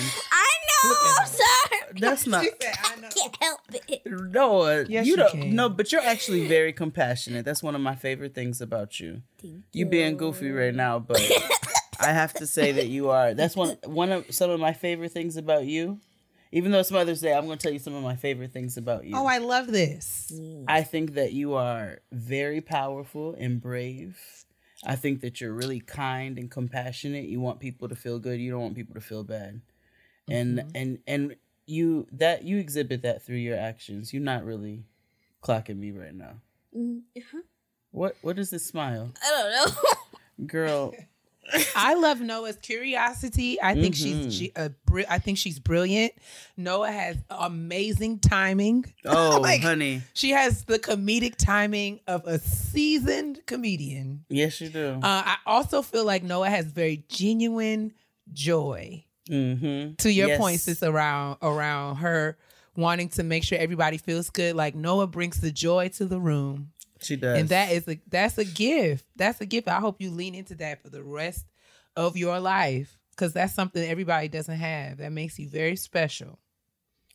Speaker 3: I know, I'm sorry.
Speaker 1: That's not.
Speaker 2: I know.
Speaker 3: can't help it.
Speaker 1: Noah,
Speaker 2: Yes,
Speaker 1: you
Speaker 2: you
Speaker 1: don't.
Speaker 2: can.
Speaker 1: No, but you're actually very compassionate. That's one of my favorite things about you. You being goofy right now, but I have to say that you are. That's one one of some of my favorite things about you. Even though it's Mother's Day, I'm going to tell you some of my favorite things about you.
Speaker 2: Oh, I love this. Mm.
Speaker 1: I think that you are very powerful and brave. I think that you're really kind and compassionate. You want people to feel good. You don't want people to feel bad. And mm-hmm. and and you that you exhibit that through your actions. You're not really clocking me right now. Mm, what what is this smile?
Speaker 3: I don't know.
Speaker 1: Girl,
Speaker 2: I love Noah's curiosity. I think she's mm-hmm. she, a bri- I think she's brilliant. Noah has amazing timing.
Speaker 1: oh
Speaker 2: Like-
Speaker 1: honey.
Speaker 2: She has the comedic timing of a seasoned comedian.
Speaker 1: Yes you do.
Speaker 2: Uh, I also feel like Noah has very genuine joy.
Speaker 1: Mm-hmm.
Speaker 2: To your
Speaker 1: Yes.
Speaker 2: point, sis, around around her wanting to make sure everybody feels good. Like Noah brings the joy to the room.
Speaker 1: She does.
Speaker 2: And that is a that's a gift. That's a gift. I hope you lean into that for the rest of your life. Cause that's something everybody doesn't have. That makes you very special.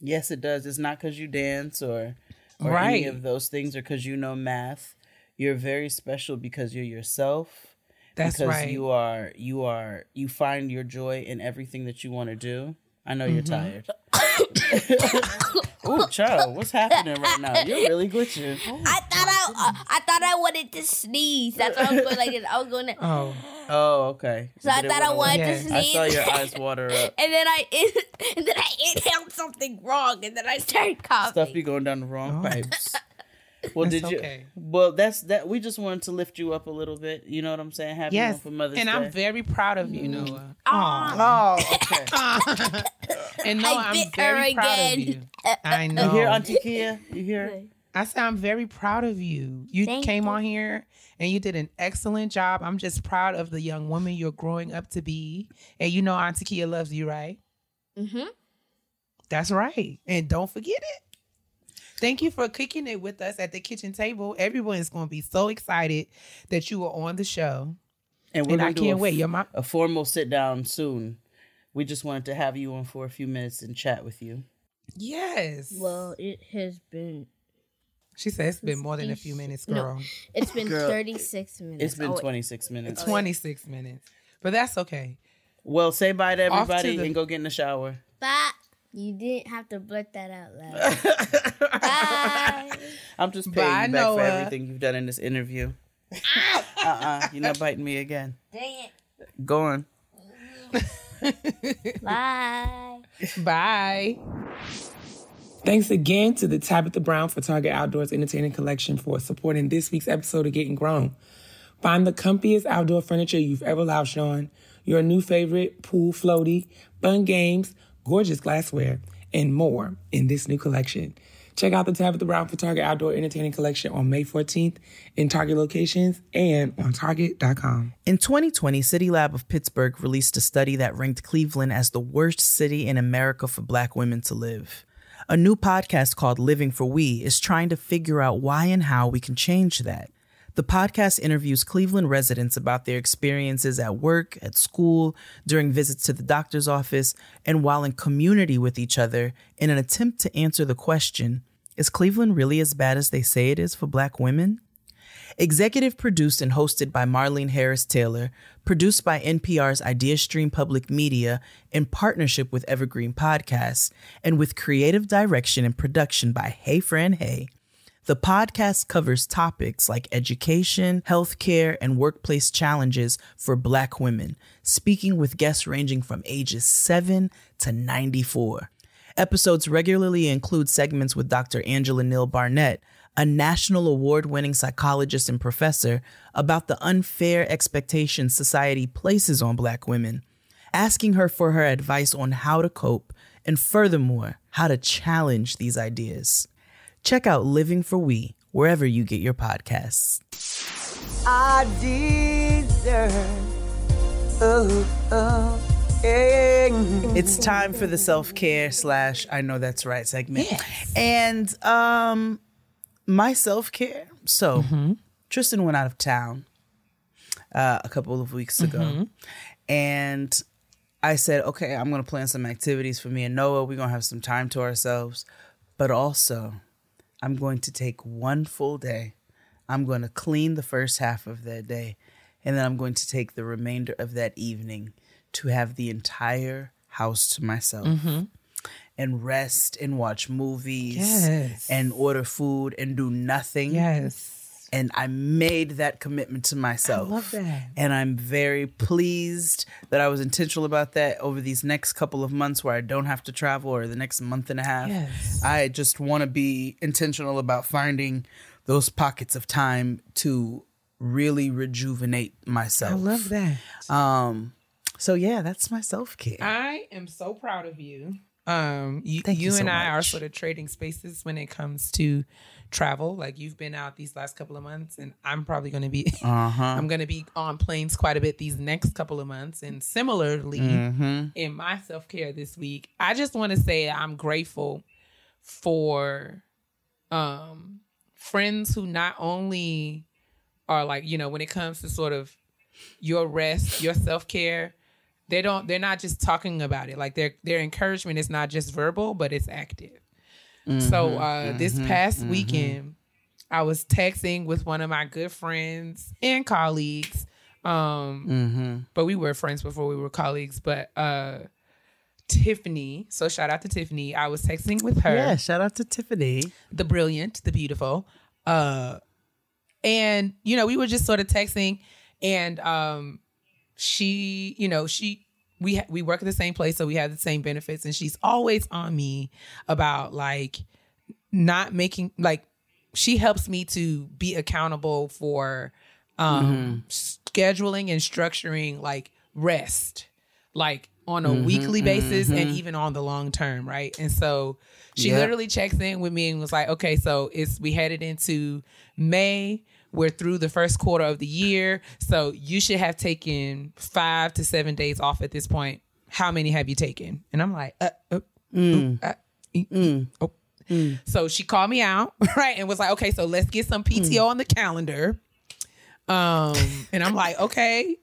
Speaker 1: Yes, it does. It's not because you dance or or any
Speaker 2: Right.
Speaker 1: of those things or because you know math. You're very special because you're yourself.
Speaker 2: That's
Speaker 1: because
Speaker 2: right.
Speaker 1: you are you are you find your joy in everything that you want to do. I know you're
Speaker 2: Mm-hmm.
Speaker 1: tired. oh, child, what's happening right now? You're really glitching.
Speaker 3: I thought I, uh, I thought I wanted to sneeze. That's what I was going like. this. I was going to.
Speaker 2: Oh.
Speaker 1: Oh, okay.
Speaker 3: So I
Speaker 1: But it
Speaker 3: thought I wanted.
Speaker 2: Yeah.
Speaker 3: to sneeze.
Speaker 1: I saw your eyes water up.
Speaker 3: and then I and then I inhaled something wrong, and then I started coughing.
Speaker 1: Stuff be going down the wrong
Speaker 2: Oh.
Speaker 1: pipes. Well,
Speaker 2: That's
Speaker 1: did you?
Speaker 2: okay.
Speaker 1: Well, that's that. We just wanted to lift you up a little bit. You know what I'm saying? Happy
Speaker 2: Yes.
Speaker 1: for Mother's
Speaker 2: And
Speaker 1: Day.
Speaker 2: I'm very proud of you, Noah.
Speaker 3: Aw.
Speaker 1: oh, okay.
Speaker 2: And Noah,
Speaker 3: I
Speaker 2: I'm very
Speaker 3: her
Speaker 2: proud of
Speaker 3: again.
Speaker 2: you. I know.
Speaker 1: You hear Auntie Keia? You hear?
Speaker 2: I said I'm very proud of you. You
Speaker 3: Thank
Speaker 2: came
Speaker 3: you.
Speaker 2: on here and you did an excellent job. I'm just proud of the young woman you're growing up to be. And you know Auntie Keia loves you, right?
Speaker 3: Mm-hmm.
Speaker 2: That's right. And don't forget it. Thank you for cooking it with us at the kitchen table. Everyone is going to be so excited that you are on the show.
Speaker 1: And we're
Speaker 2: And I can't
Speaker 1: a,
Speaker 2: wait. You're my
Speaker 1: a formal sit down soon. We just wanted to have you on for a few minutes and chat with you.
Speaker 2: Yes.
Speaker 3: Well, it has been.
Speaker 2: she said it's been more than a few minutes,
Speaker 3: No.
Speaker 2: girl.
Speaker 3: It's been
Speaker 1: Girl,
Speaker 3: 36 minutes.
Speaker 1: It's been
Speaker 3: Oh,
Speaker 1: 26 minutes.
Speaker 2: 26 minutes. But that's okay.
Speaker 1: Well, say bye to
Speaker 2: Off to
Speaker 1: everybody
Speaker 2: the-
Speaker 1: and go get in the shower.
Speaker 3: Bye. You didn't have to blurt that out loud. Bye.
Speaker 1: I'm just paying
Speaker 2: Bye,
Speaker 1: you back for everything you've done in this interview. Ah! uh-uh. You're not biting me again.
Speaker 3: Dang it.
Speaker 1: Go on.
Speaker 3: Bye.
Speaker 2: Bye. Thanks again to the Tabitha Brown for Target Outdoors Entertaining Collection for supporting this week's episode of Getting Grown. Find the comfiest outdoor furniture you've ever lounged on, your new favorite pool floaty, fun games, gorgeous glassware, and more in this new collection. Check out the Tabitha Brown for Target Outdoor Entertaining Collection on May 14th in Target locations and on Target.com.
Speaker 1: In 2020, City Lab of Pittsburgh released a study that ranked Cleveland as the worst city in America for black women to live. A new podcast called Living for We is trying to figure out why and how we can change that. The podcast interviews Cleveland residents about their experiences at work, at school, during visits to the doctor's office, and while in community with each other in an attempt to answer the question Is Cleveland really as bad as they say it is for black women? Executive produced and hosted by Marlene Harris Taylor, produced by NPR's Ideastream Public Media in partnership with Evergreen Podcasts, and with creative direction and production by Hey Fran Hey. The podcast covers topics like education, healthcare, and workplace challenges for Black women, speaking with guests ranging from ages 7 to 94. Episodes regularly include segments with Dr. Angela Neal Barnett, a national award winning psychologist and professor, about the unfair expectations society places on Black women, asking her for her advice on how to cope and, furthermore, how to challenge these ideas. Check out Living for We wherever you get your podcasts.
Speaker 4: I deserve. Oh, oh.
Speaker 1: It's time for the self care slash I know that's right segment. And um my self care. So
Speaker 2: Mm-hmm.
Speaker 1: Tristan went out of town uh, a couple of weeks ago,
Speaker 2: Mm-hmm.
Speaker 1: and I said, "Okay, I'm going to plan some activities for me and Noah. We're going to have some time to ourselves, but also, I'm going to take one full day. I'm going to clean the first half of that day, and then I'm going to take the remainder of that evening to have the entire house to myself." Mm-hmm. And rest and watch movies
Speaker 2: Yes.
Speaker 1: and order food and do nothing
Speaker 2: Yes.
Speaker 1: And I made that commitment to myself.
Speaker 2: love that.
Speaker 1: And I'm very pleased that I was intentional about that over these next couple of months where I don't have to travel or the next month and a half.
Speaker 2: Yes.
Speaker 1: I just want to be intentional about finding those pockets of time to really rejuvenate myself.
Speaker 2: I love that.
Speaker 1: Um so yeah, that's my self-care.
Speaker 2: I am so proud of you. Um, you,
Speaker 1: Thank you
Speaker 2: you
Speaker 1: so
Speaker 2: and I are sort of trading spaces when it comes to travel. Like you've been out these last couple of months, and I'm probably going to be.
Speaker 1: uh-huh.
Speaker 2: I'm going to be on planes quite a bit these next couple of months. And similarly,
Speaker 1: Mm-hmm.
Speaker 2: in my self care this week, I just want to say I'm grateful for um, friends who not only are like, you know, when it comes to sort of your rest, your self care, they don't they're not just talking about it. Like their their encouragement is not just verbal, but it's active. So uh this past weekend, I was texting with one of my good friends and colleagues. Um
Speaker 1: Mm-hmm.
Speaker 2: but we were friends before we were colleagues. But uh Tiffany, so shout out to Tiffany. I was texting with her
Speaker 1: Yeah, shout out to Tiffany.
Speaker 2: the brilliant, the beautiful. Uh and you know, we were just sort of texting and um she, you know, she we ha- we work at the same place so we have the same benefits. And she's always on me about like not making like she helps me to be accountable for um mm-hmm. scheduling and structuring like rest like on a mm-hmm, weekly basis and mm-hmm. even on the long term right? And so she
Speaker 1: Yep.
Speaker 2: literally checks in with me and was like okay so it's we headed into may we're through the first quarter of the year so you should have taken five to seven days off at this point how many have you taken and i'm like uh, uh, uh, e- e- oh. So she called me out, right, and was like, "Okay, so let's get some PTO on the calendar." Um, and I'm like, "Okay,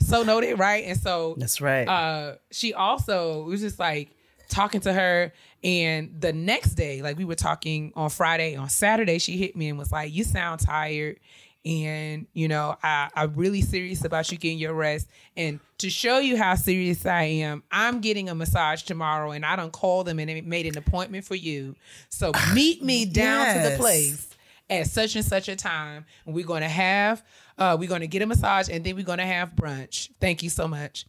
Speaker 2: so noted, right?" And so
Speaker 1: That's right.
Speaker 2: uh, she also was just like talking to her, and the next day, like we were talking on Friday, on Saturday, she hit me and was like, "You sound tired." And you know, I, I'm really serious about you getting your rest. And to show you how serious I am, I'm getting a massage tomorrow, and I don't call them and they made an appointment for you. So meet me down to the place at such and such a time. And we're gonna have uh we're gonna get a massage and then we're gonna have brunch. Thank you so much.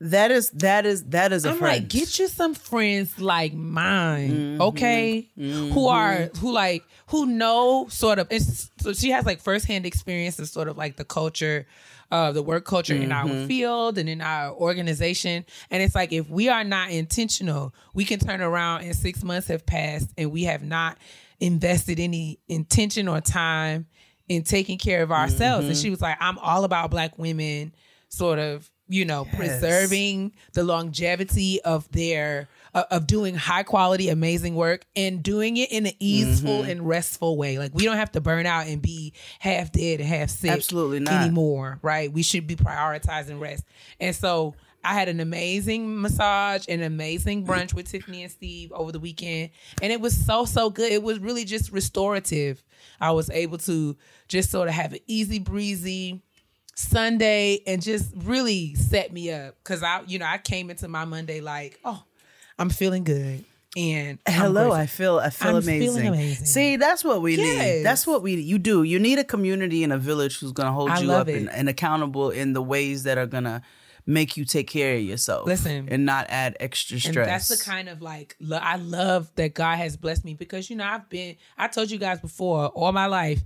Speaker 1: That is that is that is a
Speaker 2: I'm
Speaker 1: friend.
Speaker 2: like, get you some friends like mine,
Speaker 1: Mm-hmm.
Speaker 2: okay? Who are who like who know sort of. It's, so she has like firsthand experience of sort of like the culture, uh, the work culture in our
Speaker 1: Mm-hmm.
Speaker 2: field and in our organization. And it's like if we are not intentional, we can turn around and six months have passed and we have not invested any intention or time in taking care of ourselves.
Speaker 1: Mm-hmm.
Speaker 2: And she was like, I'm all about black women sort of, you know, preserving the longevity of their uh, of doing high quality amazing work and doing it in an easeful
Speaker 1: Mm-hmm.
Speaker 2: and restful way. Like we don't have to burn out and be half dead and half sick
Speaker 1: Absolutely not.
Speaker 2: anymore, right? We should be prioritizing rest. And so I had an amazing massage, an amazing brunch with Tiffany and Steve over the weekend. And it was so, so good. It was really just restorative. I was able to just sort of have an easy breezy Sunday and just really set me up. Cause I, you know, I came into my Monday like, oh, I'm feeling good. And
Speaker 1: Hello. I feel I feel amazing.
Speaker 2: amazing.
Speaker 1: See, that's what we
Speaker 2: Yes.
Speaker 1: need. That's what we you do. You need a community and a village who's gonna hold
Speaker 2: I
Speaker 1: you up and, and accountable in the ways that are gonna make you take care of yourself.
Speaker 2: Listen.
Speaker 1: and not add extra stress.
Speaker 2: And that's the kind of like lo- I love that God has blessed me because you know I've been I told you guys before all my life.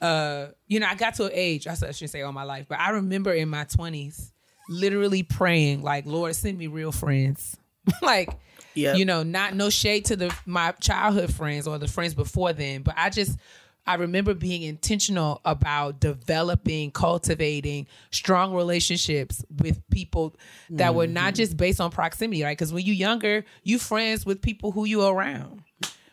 Speaker 2: Uh, you know I got to an age I shouldn't say all my life, but I remember in my twenties literally praying like Lord send me real friends, like
Speaker 1: Yep.
Speaker 2: you know not no shade to the my childhood friends or the friends before then, but I just I remember being intentional about developing, cultivating strong relationships with people that were not just based on proximity, right? Because when you're younger, you friends with people who you around,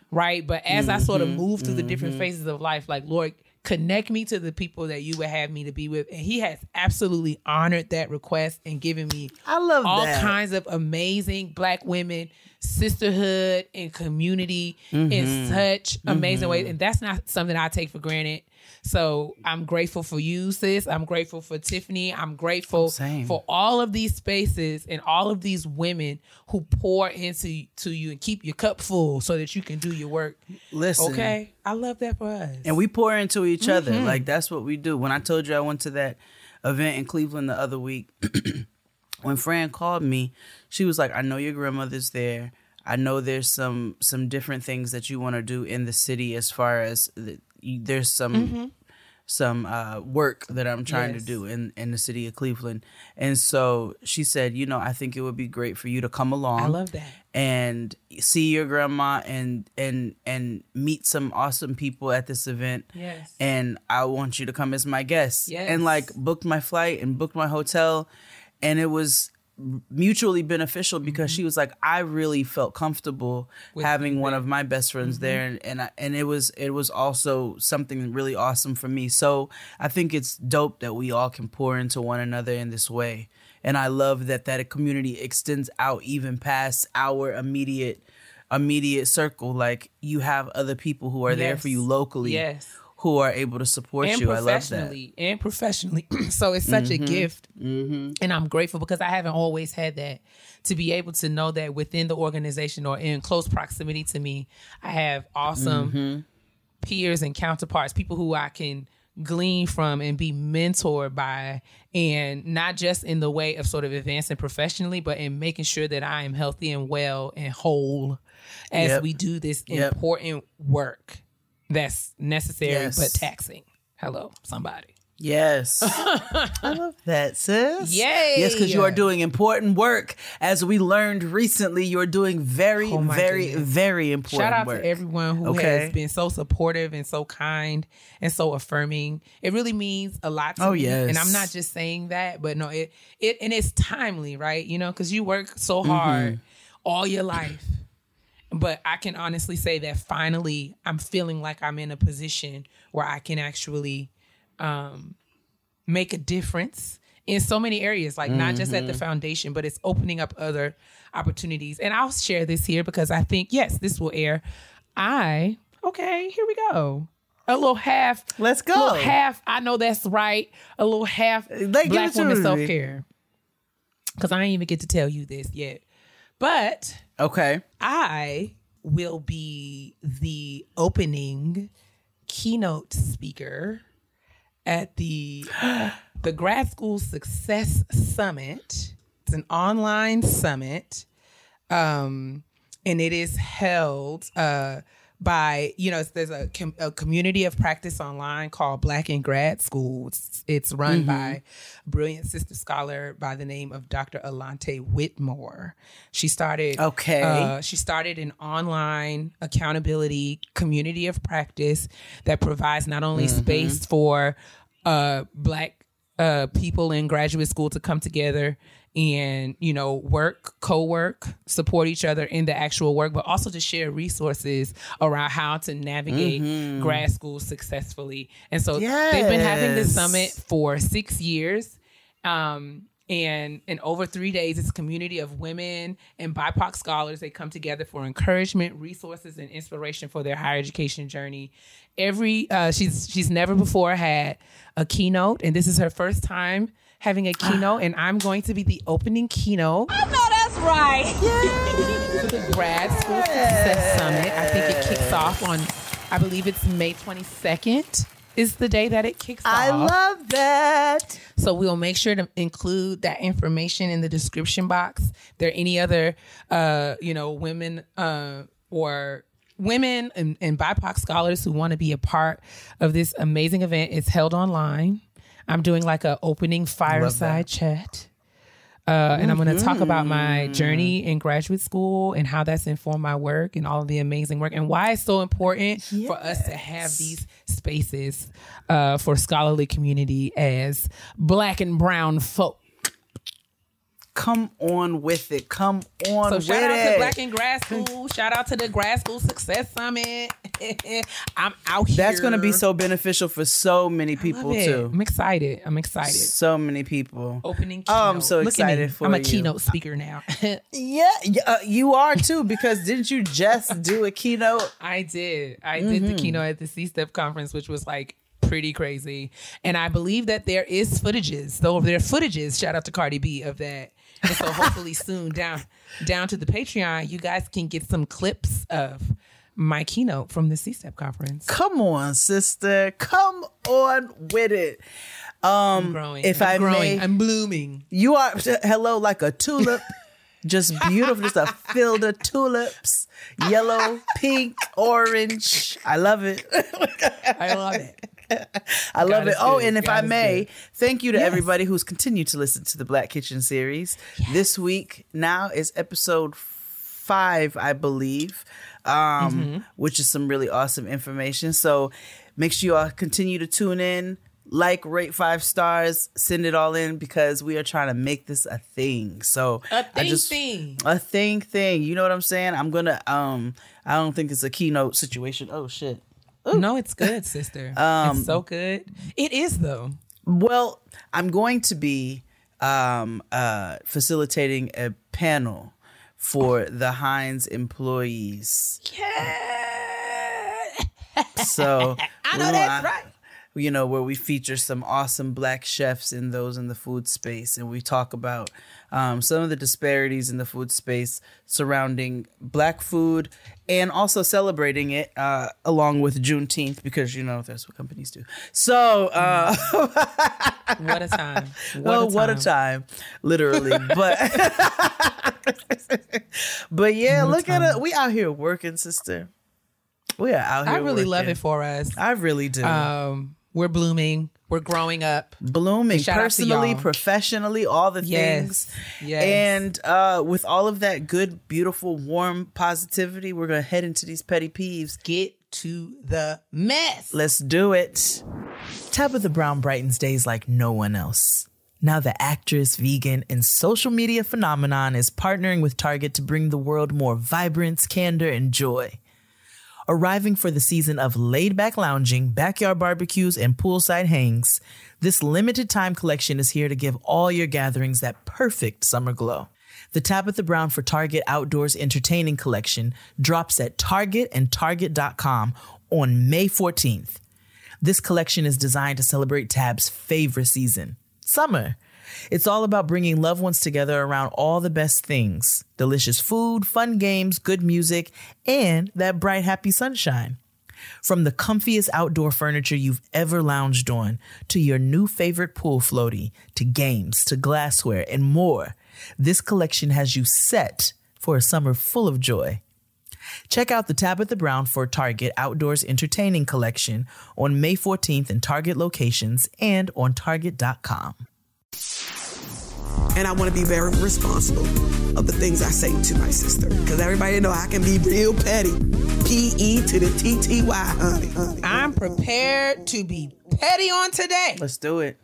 Speaker 2: right? But as I sort of
Speaker 1: Mm-hmm.
Speaker 2: move through the different phases of life, like Lord, connect me to the people that you would have me to be with, and He has absolutely honored that request and given me
Speaker 1: I love
Speaker 2: all
Speaker 1: that.
Speaker 2: kinds of amazing Black women, sisterhood, and community
Speaker 1: Mm-hmm.
Speaker 2: in such amazing ways, and that's not something I take for granted. So I'm grateful for you, sis. I'm grateful for Tiffany. I'm grateful
Speaker 1: Same.
Speaker 2: for all of these spaces and all of these women who pour into to you and keep your cup full so that you can do your work.
Speaker 1: Listen.
Speaker 2: Okay, I love that for us.
Speaker 1: And we pour into each other.
Speaker 2: Mm-hmm.
Speaker 1: Like that's what we do. When I told you I went to that event in Cleveland the other week, when Fran called me, she was like, "I know your grandmother's there. I know there's some some different things that you want to do in the city as far as the, there's some some uh, work that I'm trying
Speaker 2: Yes.
Speaker 1: to do in in the city of Cleveland." And so she said, "You know, I think it would be great for you to come along."
Speaker 2: I love that.
Speaker 1: and see your grandma and and and meet some awesome people at this event.
Speaker 2: Yes.
Speaker 1: And I want you to come as my guest.
Speaker 2: Yes.
Speaker 1: And like booked my flight and booked my hotel and it was mutually beneficial because mm-hmm. she was like I really felt comfortable
Speaker 2: With
Speaker 1: having one of my best friends mm-hmm. there and and, I, and it was it was also something really awesome for me. So I think it's dope that we all can pour into one another in this way. And I love that that community extends out even past our immediate immediate circle. Like you have other people who are there for you locally,
Speaker 2: Yes.
Speaker 1: Who are able to support
Speaker 2: and
Speaker 1: you. I love that.
Speaker 2: professionally and professionally. so it's such
Speaker 1: Mm-hmm.
Speaker 2: a gift, and I'm grateful because I haven't always had that. To be able to know that within the organization or in close proximity to me, I have awesome
Speaker 1: Mm-hmm.
Speaker 2: peers and counterparts, people who I can glean from and be mentored by and not just in the way of sort of advancing professionally but in making sure that I am healthy and well and whole as
Speaker 1: Yep.
Speaker 2: we do this
Speaker 1: Yep.
Speaker 2: important work that's necessary
Speaker 1: Yes.
Speaker 2: but taxing. Hello, somebody.
Speaker 1: Yes. I love that, sis.
Speaker 2: Yay.
Speaker 1: Yes, because you are doing important work. As we learned recently, you're doing very,
Speaker 2: Oh
Speaker 1: very,
Speaker 2: goodness.
Speaker 1: very important work.
Speaker 2: Shout out
Speaker 1: work.
Speaker 2: to everyone who
Speaker 1: Okay.
Speaker 2: has been so supportive and so kind and so affirming. It really means a lot to
Speaker 1: Oh,
Speaker 2: me.
Speaker 1: yes.
Speaker 2: And I'm not just saying that, but no, it it and it's timely, right? You know, because you work so
Speaker 1: Mm-hmm.
Speaker 2: hard all your life. But I can honestly say that finally I'm feeling like I'm in a position where I can actually um, make a difference in so many areas, like not just at the foundation, but it's opening up other opportunities. And I'll share this here because I think, yes, this will air. I, okay, here we go. A little half.
Speaker 1: Let's go.
Speaker 2: A little half. I know that's right. A little half
Speaker 1: give
Speaker 2: black woman self care. Because I didn't even get to tell you this yet. But
Speaker 1: okay.
Speaker 2: I will be the opening keynote speaker at the the Grad School Success Summit. It's an online summit, um, and it is held uh, by you know there's a, com- a community of practice online called Black in Grad School. It's, it's run by a brilliant sister scholar by the name of Dr. Alante Whitmore. She started
Speaker 1: Okay.
Speaker 2: uh, she started an online accountability community of practice that provides not only space for uh, black uh, people in graduate school to come together and you know work co-work support each other in the actual work but also to share resources around how to navigate grad school successfully and so they've been having this summit for six years um, and in over three days, it's a community of women and BIPOC scholars. They come together for encouragement, resources, and inspiration for their higher education journey. Every uh, she's she's never before had a keynote, and this is her first time having a keynote. and I'm going to be the opening keynote
Speaker 5: I know that's right.
Speaker 2: to the Grad School Success Summit. I think it kicks off on, I believe it's May 22nd. Is the day that it kicks
Speaker 1: I
Speaker 2: off.
Speaker 1: I love that.
Speaker 2: So we'll make sure to include that information in the description box. If there are any other, uh, you know, women uh, or women and, and BIPOC scholars who want to be a part of this amazing event, it's held online. I'm doing like a opening fireside chat. Uh, and I'm going to talk about my journey in graduate school and how that's informed my work and all of the amazing work and why it's so important for us to have these spaces uh, for scholarly community as black and brown folk.
Speaker 1: Come on with it. Come on
Speaker 2: So
Speaker 1: with it.
Speaker 2: So shout out to Black in Grad School. Shout out to the Grad School Success Summit. I'm out here.
Speaker 1: That's going to be so beneficial for so many people too.
Speaker 2: I'm excited. I'm excited.
Speaker 1: So many people.
Speaker 2: Opening keynote.
Speaker 1: Oh, I'm so
Speaker 2: Look at me.
Speaker 1: excited for you.
Speaker 2: I'm a
Speaker 1: you.
Speaker 2: keynote speaker now.
Speaker 1: Yeah, uh, you are too because didn't you just do a keynote?
Speaker 2: I did. I did
Speaker 1: Mm-hmm.
Speaker 2: the keynote at the C Step conference, which was like pretty crazy. And I believe that there is footages. So there are footages, shout out to Cardi B of that. And so hopefully soon down down to the Patreon, you guys can get some clips of my keynote from the C Step conference.
Speaker 1: Come on, sister. Come on with it. Um,
Speaker 2: I'm growing.
Speaker 1: if
Speaker 2: I'm
Speaker 1: I
Speaker 2: growing.
Speaker 1: may,
Speaker 2: I'm blooming.
Speaker 1: you are hello like a tulip, just beautiful, just a field of tulips, yellow, pink, orange. I love it.
Speaker 2: I love it.
Speaker 1: I love it. Oh, and if I may, thank you to
Speaker 2: Yes.
Speaker 1: everybody who's continued to listen to the Black Kitchen series. This week now is episode five, I believe, um,
Speaker 2: Mm-hmm.
Speaker 1: which is some really awesome information. So make sure you all continue to tune in. Like, rate five stars, send it all in because we are trying to make this a thing. So
Speaker 2: A
Speaker 1: I
Speaker 2: thing
Speaker 1: just
Speaker 2: thing.
Speaker 1: a thing thing. You know what I'm saying? I'm gonna um I don't think it's a keynote situation. Oh shit.
Speaker 2: No, it's good, sister.
Speaker 1: Um,
Speaker 2: it's so good. It is though.
Speaker 1: Well, I'm going to be um, uh, facilitating a panel for the Heinz employees.
Speaker 2: Yeah.
Speaker 1: So
Speaker 2: I know that's
Speaker 1: wanna-
Speaker 2: right.
Speaker 1: You know, where we feature some awesome black chefs and those in the food space, and we talk about um, some of the disparities in the food space surrounding black food and also celebrating it uh, along with Juneteenth because you know that's what companies do. So, uh,
Speaker 2: What a time. What
Speaker 1: well,
Speaker 2: a
Speaker 1: what a time, literally. But but yeah, look at it. We out here working, sister. We are out here.
Speaker 2: I really love it for us.
Speaker 1: I really do.
Speaker 2: Um, we're blooming. We're growing up.
Speaker 1: Blooming
Speaker 2: shout
Speaker 1: personally, professionally, all the
Speaker 2: Yes.
Speaker 1: things.
Speaker 2: Yes.
Speaker 1: And uh, with all of that good, beautiful, warm positivity, we're gonna head into these petty peeves.
Speaker 2: Get to the mess.
Speaker 1: Let's do it. Tabitha Brown brightens days like no one else. Now, the actress, vegan, and social media phenomenon is partnering with Target to bring the world more vibrance, candor, and joy. Arriving for the season of laid back lounging, backyard barbecues, and poolside hangs, this limited time collection is here to give all your gatherings that perfect summer glow. The Tabitha Brown for Target Outdoors Entertaining Collection drops at Target and Target.com on May 14th. This collection is designed to celebrate Tab's favorite season, summer. It's all about bringing loved ones together around all the best things delicious food, fun games, good music, and that bright, happy sunshine. From the comfiest outdoor furniture you've ever lounged on, to your new favorite pool floaty, to games, to glassware, and more, this collection has you set for a summer full of joy. Check out the Tabitha Brown for Target Outdoors Entertaining Collection on May 14th in Target locations and on Target.com.
Speaker 5: and I want to be very responsible of the things I say to my sister. Because everybody know I can be real petty. P E to the T T Y, honey, honey.
Speaker 2: I'm prepared to be petty on today.
Speaker 1: Let's do it.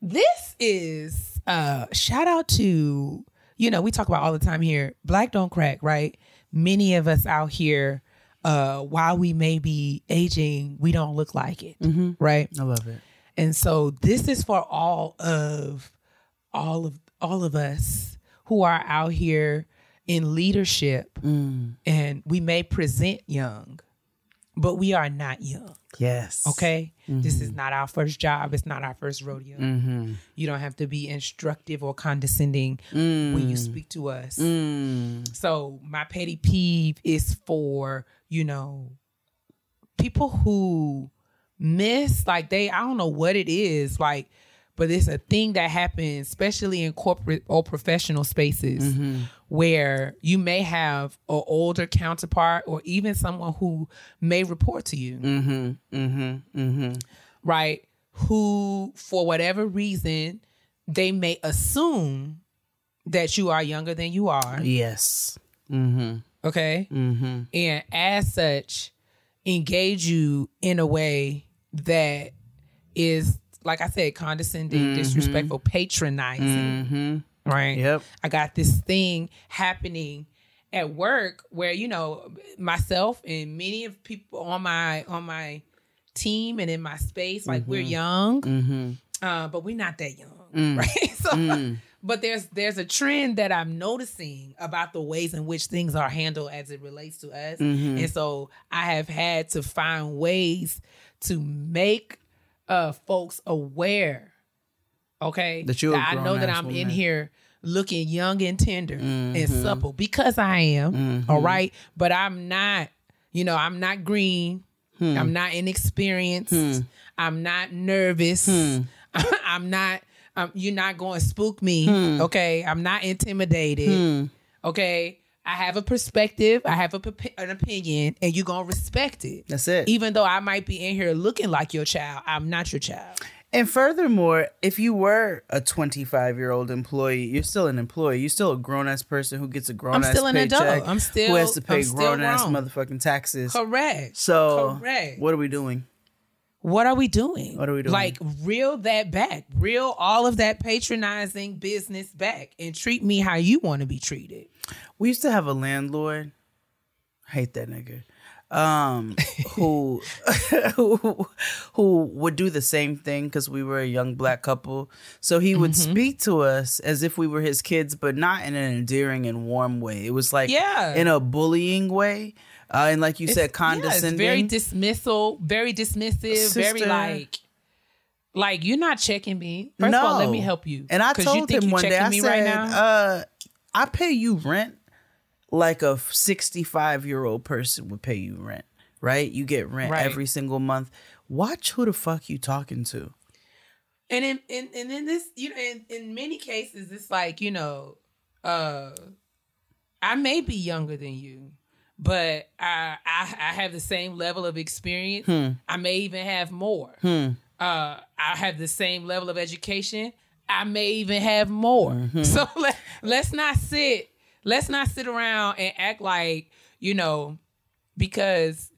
Speaker 2: This is uh shout out to you know we talk about all the time here black don't crack right many of us out here uh while we may be aging we don't look like it right
Speaker 1: I love it.
Speaker 2: And so this is for all of all of all of us who are out here in leadership mm. and we may present young but we are not young
Speaker 1: Yes.
Speaker 2: Okay. Mm-hmm. This is not our first job. It's not our first rodeo.
Speaker 1: Mm-hmm.
Speaker 2: You don't have to be instructive or condescending mm. when you speak to us. Mm. So, my petty peeve is for, you know, people who miss, like, they, I don't know what it is, like, but it's a thing that happens, especially in corporate or professional spaces, mm-hmm. where you may have an older counterpart or even someone who may report to you mm-hmm. Mm-hmm. right? Who, for whatever reason, they may assume that you are younger than you are.
Speaker 1: Yes.
Speaker 2: Okay.
Speaker 1: Mm-hmm.
Speaker 2: And as such, engage you in a way that is, like I said, condescending, mm-hmm. disrespectful, patronizing. Mm-hmm. right?
Speaker 1: Yep.
Speaker 2: I got this thing happening at work where you know myself and many of people on my on my team and in my space like we're mm-hmm. young uh, but we're not that young mm. right so mm. But there's there's a trend that i'm noticing about the ways in which things are handled as it relates to us. And so i have had to find ways to make uh folks aware okay
Speaker 1: That you're a
Speaker 2: i know that i'm in here looking young and tender and
Speaker 1: Mm-hmm.
Speaker 2: supple because i am all right but i'm not you know i'm not green.
Speaker 1: Hmm.
Speaker 2: i'm not inexperienced. I'm not nervous.
Speaker 1: Hmm.
Speaker 2: i'm not um, you're not going to spook me
Speaker 1: Hmm.
Speaker 2: okay i'm not intimidated okay i have a perspective i have a, an opinion and you're going to respect it
Speaker 1: That's it.
Speaker 2: even though i might be in here looking like your child i'm not your child
Speaker 1: And furthermore, if you were a 25 year old employee, you're still an employee. You're still a grown ass person who gets a grown ass
Speaker 2: still an
Speaker 1: paycheck.
Speaker 2: adult. I'm still-
Speaker 1: who has to pay grown ass motherfucking taxes.
Speaker 2: correct
Speaker 1: So,
Speaker 2: correct
Speaker 1: what are we doing?
Speaker 2: What are we doing?
Speaker 1: What are we doing?
Speaker 2: Like reel that back, reel all of that patronizing business back, and treat me how you want to be treated.
Speaker 1: We used to have a landlord. I hate that nigga. Um, who, who who would do the same thing because we were a young black couple. So he would
Speaker 2: Mm-hmm.
Speaker 1: speak to us as if we were his kids, but not in an endearing and warm way. It was like
Speaker 2: Yeah.
Speaker 1: in a bullying way, uh, and like you said, condescending.
Speaker 2: Yeah, it's very dismissal, very dismissive, very like, like you're not checking me. First of all, let me help you.
Speaker 1: And I told
Speaker 2: you think
Speaker 1: him one day, I
Speaker 2: me
Speaker 1: said,
Speaker 2: right now.
Speaker 1: uh, I pay you rent like a 65 year old person would pay you rent, right? You get rent
Speaker 2: Right.
Speaker 1: every single month. Watch who the fuck you talking to.
Speaker 2: and in, in and in this, you know, in, in many cases, it's like you know, uh, I may be younger than you, but I I, I have the same level of experience. Hmm. I may even have more. Hmm. Uh, I have the same level of education. I may even have more. Mm-hmm. So let, let's not sit. Let's not sit around and act like you know because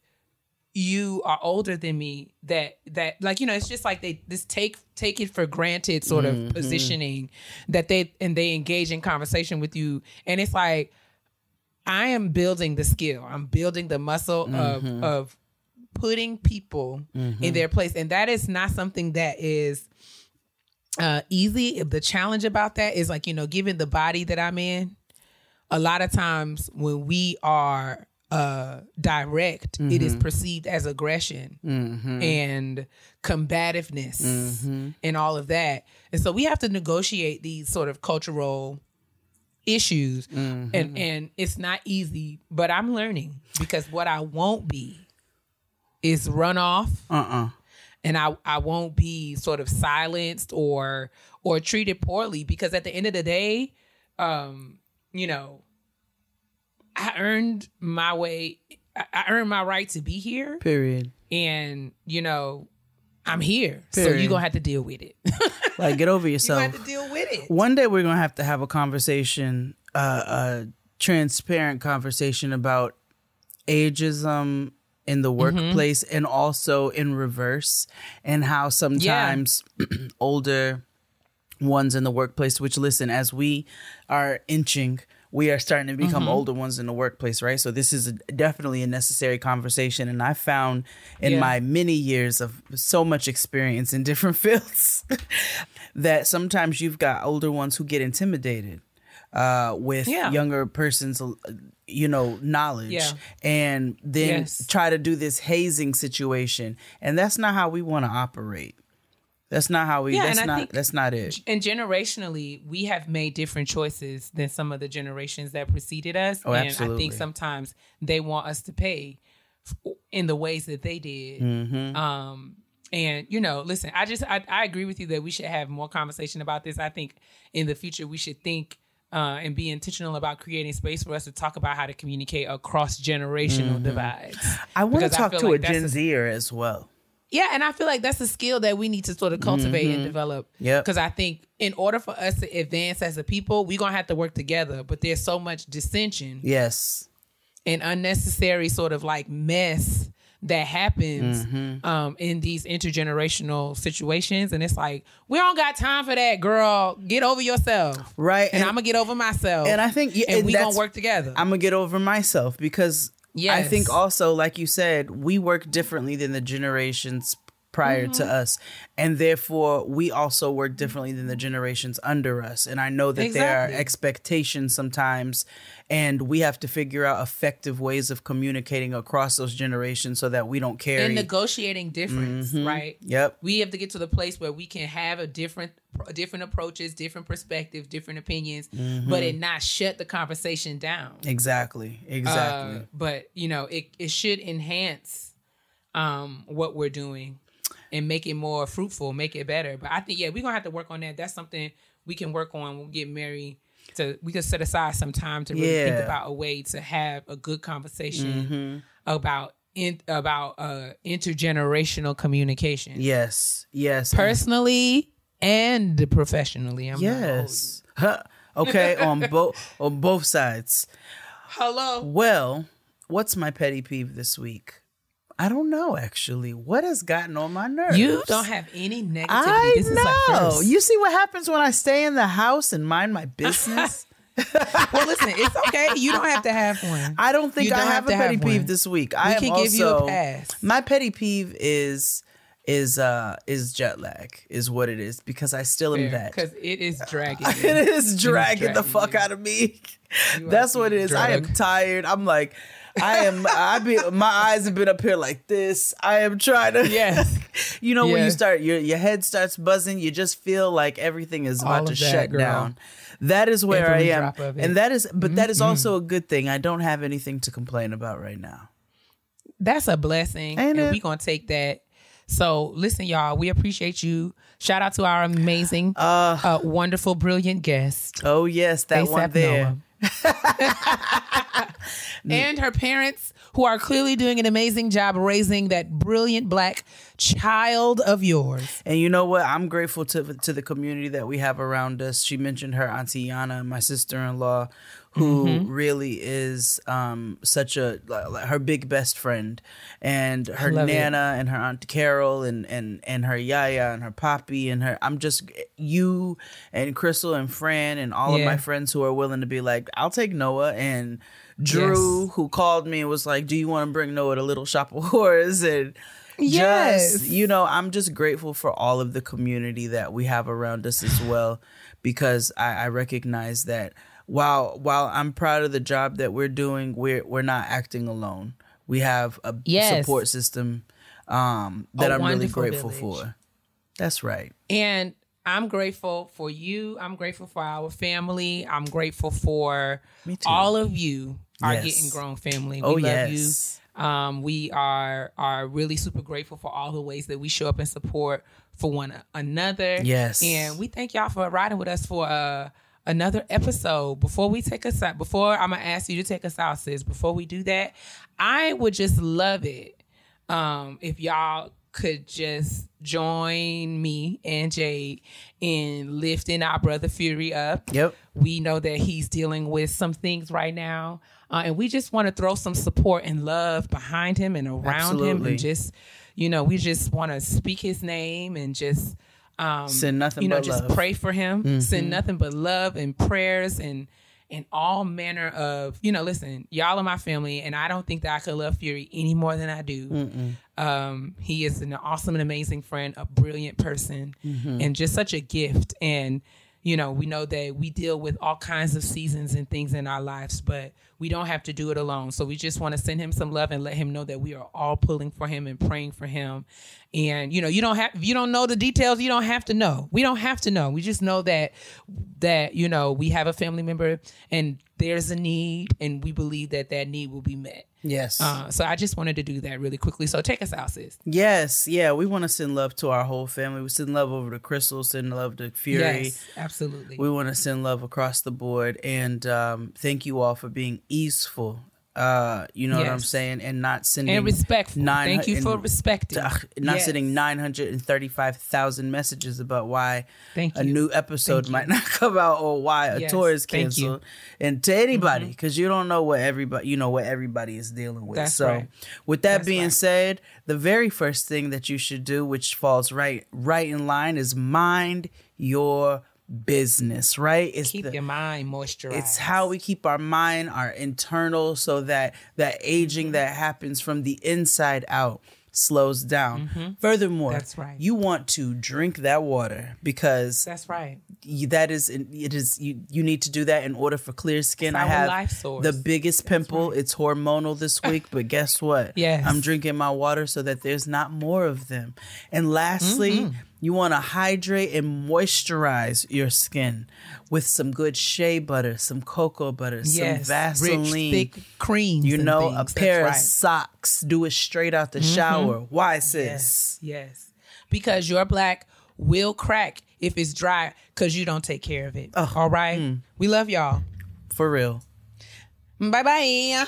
Speaker 2: you are older than me that that like you know it's just like they this take take it for granted sort of mm-hmm. positioning that they and they engage in conversation with you and it's like i am building the skill. I'm building the muscle of mm-hmm. of putting people in mm-hmm. their place. And that is not something that is uh easy. The challenge about that is like you know given the body that i'm in a lot of times when we are uh direct it is mm-hmm. perceived as aggression and combativeness and all of that. And so we have to negotiate these sort of cultural issues and and it's not easy but i'm learning because what i won't be is run off
Speaker 1: Uh-uh.
Speaker 2: and I, I won't be sort of silenced or or treated poorly because at the end of the day, um, you know, I earned my way. I- I earned my right to be here,
Speaker 1: Period.
Speaker 2: and you know, I'm here, so you're gonna have to deal with it.
Speaker 1: Like, get over yourself.
Speaker 2: you have to deal with it.
Speaker 1: One day we're gonna have to have a conversation, uh, a transparent conversation about ageism in the
Speaker 2: Mm-hmm.
Speaker 1: workplace and also in reverse, and how sometimes older ones in the workplace. Which listen, as we are inching. We are starting to
Speaker 2: Mm-hmm.
Speaker 1: become older ones in the workplace, right? So this is a, definitely a necessary conversation, and I found in
Speaker 2: Yeah.
Speaker 1: my many years of so much experience in different fields that sometimes you've got older ones who get intimidated uh, with
Speaker 2: Yeah.
Speaker 1: younger persons, uh, you know, knowledge,
Speaker 2: Yeah.
Speaker 1: and then
Speaker 2: Yes.
Speaker 1: try to do this hazing situation, and that's not how we want to operate. That's not how we.
Speaker 2: Yeah,
Speaker 1: that's not. that's not it.
Speaker 2: and generationally, we have made different choices than some of the generations that preceded us.
Speaker 1: Oh,
Speaker 2: and I think sometimes they want us to pay in the ways that they did.
Speaker 1: Mm-hmm.
Speaker 2: Um, and you know, listen, I just I, I agree with you that we should have more conversation about this. I think in the future we should think uh, and be intentional about creating space for us to talk about how to communicate across generational divides.
Speaker 1: Mm-hmm. I want to talk to
Speaker 2: like
Speaker 1: a Gen Zer as well.
Speaker 2: Yeah, and I feel like that's a skill that we need to sort of cultivate and develop.
Speaker 1: Mm-hmm.
Speaker 2: Because I think in order for us to advance as a people, we're gonna have to work together. But there's so much dissension
Speaker 1: Yes.
Speaker 2: and unnecessary sort of like mess that happens
Speaker 1: Mm-hmm.
Speaker 2: um, in these intergenerational situations, and it's like we don't got time for that, girl. Get over yourself,
Speaker 1: Right,
Speaker 2: And,
Speaker 1: and-
Speaker 2: I'm gonna get over myself,
Speaker 1: and I think yeah,
Speaker 2: and,
Speaker 1: and
Speaker 2: we gonna work together.
Speaker 1: I'm gonna get over myself because I think also, like you said, we work differently than the generations prior to
Speaker 2: Mm-hmm.
Speaker 1: us, and therefore we also work differently than the generations under us. And I know that there are expectations sometimes, and we have to figure out effective ways of communicating across those generations so that we don't carry.
Speaker 2: and negotiating difference, right?
Speaker 1: Yep.
Speaker 2: We have to get to the place where we can have a different different approaches, different perspectives, different opinions,
Speaker 1: Mm-hmm.
Speaker 2: but it not shut the conversation down.
Speaker 1: exactly. Exactly.
Speaker 2: Uh, but you know, it it should enhance um what we're doing and make it more fruitful, make it better. But I think yeah, we're gonna have to work on that. That's something we can work on when we get married. To we can set aside some time to really think
Speaker 1: Yeah. Mm-hmm.
Speaker 2: about a way to have a good conversation about in, about uh intergenerational communication.
Speaker 1: yes. Yes.
Speaker 2: Personally and professionally. I'm
Speaker 1: yes. Huh. Okay. on both on both sides.
Speaker 2: Hello.
Speaker 1: Well, what's my petty peeve this week? I don't know actually. What has gotten on my nerves?
Speaker 2: You don't have any negativity.
Speaker 1: I
Speaker 2: this like
Speaker 1: know. You see what happens when I stay in the house and mind my business?
Speaker 2: well, listen, it's okay. You don't have to have one.
Speaker 1: I don't think I
Speaker 2: don't
Speaker 1: have,
Speaker 2: have
Speaker 1: a petty
Speaker 2: have
Speaker 1: peeve
Speaker 2: one.
Speaker 1: this week.
Speaker 2: We
Speaker 1: I
Speaker 2: can
Speaker 1: also,
Speaker 2: give you a pass.
Speaker 1: My petty peeve is is uh is jet lag is what it is because I still am that.
Speaker 2: because it is dragging.
Speaker 1: It is dragging the fuck
Speaker 2: you.
Speaker 1: out of me.
Speaker 2: You
Speaker 1: That's what it
Speaker 2: is.
Speaker 1: is. I am tired. I'm like, I am. I be. My eyes have been up here like this. I am trying to.
Speaker 2: Yes.
Speaker 1: You know when you start, your your head starts buzzing. You just feel like everything is about to
Speaker 2: that,
Speaker 1: shut
Speaker 2: girl.
Speaker 1: down. That is where
Speaker 2: Every
Speaker 1: I am,
Speaker 2: drop of it. Mm-hmm.
Speaker 1: and that is. But that is also a good thing. I don't have anything to complain about right now.
Speaker 2: That's a blessing,
Speaker 1: Ain't
Speaker 2: and
Speaker 1: it?
Speaker 2: we're gonna take that. So, listen, y'all. We appreciate you. Shout out to our amazing, uh, wonderful, brilliant guest,
Speaker 1: Oh yes, that one there.
Speaker 2: Noah. and her parents, who are clearly doing an amazing job raising that brilliant black child of yours.
Speaker 1: And you know what? I'm grateful to to the community that we have around us. She mentioned her auntie Yana, my sister in law, who
Speaker 2: Mm-hmm.
Speaker 1: really is um, such a like, her big best friend, and her
Speaker 2: love it.
Speaker 1: nana and her aunt Carol and and and her yaya and her poppy and her. I'm just you and Crystal and Fran and all of my friends who are willing to be like, I'll take Noah and. Drew,
Speaker 2: Yes.
Speaker 1: who called me and was like, "Do you want to bring Noah to Little Shop of Horrors?" and
Speaker 2: Yes.
Speaker 1: just you know i'm just grateful for all of the community that we have around us as well because i, I recognize that while while i'm proud of the job that we're doing we're we're not acting alone we have a
Speaker 2: Yes.
Speaker 1: support system um that
Speaker 2: A
Speaker 1: i'm really grateful
Speaker 2: village.
Speaker 1: for that's right
Speaker 2: And I'm grateful for you. I'm grateful for our family. I'm grateful for
Speaker 1: Me too.
Speaker 2: all of you. Our
Speaker 1: Yes.
Speaker 2: getting grown family. We
Speaker 1: Oh,
Speaker 2: love
Speaker 1: yes.
Speaker 2: you. Um, we are are really super grateful for all the ways that we show up and support for one another.
Speaker 1: Yes.
Speaker 2: And we thank y'all for riding with us for uh another episode. Before we take us out, before I'm gonna ask you to take us out, sis. Before we do that, I would just love it um, if y'all could just join me and Jade in lifting our brother Fury up.
Speaker 1: Yep.
Speaker 2: We know that he's dealing with some things right now. Uh, and we just want to throw some support and love behind him and around him and just, you know, we just want to speak his name and just um
Speaker 1: Send nothing
Speaker 2: you know, just
Speaker 1: love. Mm-hmm.
Speaker 2: pray for him. Send nothing but love and prayers and and all manner of, you know, listen, y'all are my family, and I don't think that I could love Fury any more than I do. Um, he is an awesome and amazing friend, a brilliant person,
Speaker 1: Mm-hmm.
Speaker 2: and just such a gift. And you know, we know that we deal with all kinds of seasons and things in our lives, but we don't have to do it alone. So we just want to send him some love and let him know that we are all pulling for him and praying for him. And you know, you don't have you don't know the details, you don't have to know. We don't have to know. We just know that that you know we have a family member and there's a need, and we believe that that need will be met.
Speaker 1: Yes
Speaker 2: Uh, so I just wanted to do that really quickly. So take us out, sis.
Speaker 1: yes yeah we want to send love to our whole family we send love over to crystal send love to fury
Speaker 2: Yes, absolutely.
Speaker 1: We want to send love across the board and um, thank you all for being easeful Uh, you know what I'm saying, and not sending
Speaker 2: And respectful.
Speaker 1: nine-
Speaker 2: Thank you for respecting.
Speaker 1: Ugh, not
Speaker 2: Yes.
Speaker 1: sending nine hundred and thirty-five thousand messages about why
Speaker 2: Thank
Speaker 1: a new episode
Speaker 2: Thank you.
Speaker 1: might not come out or why a
Speaker 2: Yes,
Speaker 1: tour is
Speaker 2: you. Mm-hmm.
Speaker 1: canceled, and to anybody because you don't know what everybody you know what everybody is dealing with.
Speaker 2: That's
Speaker 1: so,
Speaker 2: right.
Speaker 1: with that
Speaker 2: That's
Speaker 1: being
Speaker 2: right.
Speaker 1: said, the very first thing that you should do, which falls right right in line, is mind your business. Right? It's
Speaker 2: Keep
Speaker 1: the-
Speaker 2: your mind moisturized.
Speaker 1: it's how we keep our mind, our internal, so that that aging that happens from the inside out slows down. Furthermore,
Speaker 2: Mm-hmm. That's right.
Speaker 1: you want to drink that water because
Speaker 2: That's right.
Speaker 1: you, that is it is you you need to do that in order for clear skin. I have the biggest pimple. It's hormonal this week, but guess what?
Speaker 2: Yes.
Speaker 1: I'm drinking my water so that there's not more of them. And lastly,
Speaker 2: Mm-hmm.
Speaker 1: You want to hydrate and moisturize your skin with some good shea butter, some cocoa butter,
Speaker 2: Yes.
Speaker 1: some Vaseline.
Speaker 2: Rich, thick creams.
Speaker 1: you know, a pair of
Speaker 2: right. Mm-hmm.
Speaker 1: socks. Do it straight out the shower. Why, sis?
Speaker 2: Yes. Yes. Because your black will crack if it's dry because you don't take care of it. All right.
Speaker 1: Mm.
Speaker 2: We love y'all.
Speaker 1: For real.
Speaker 2: Bye bye.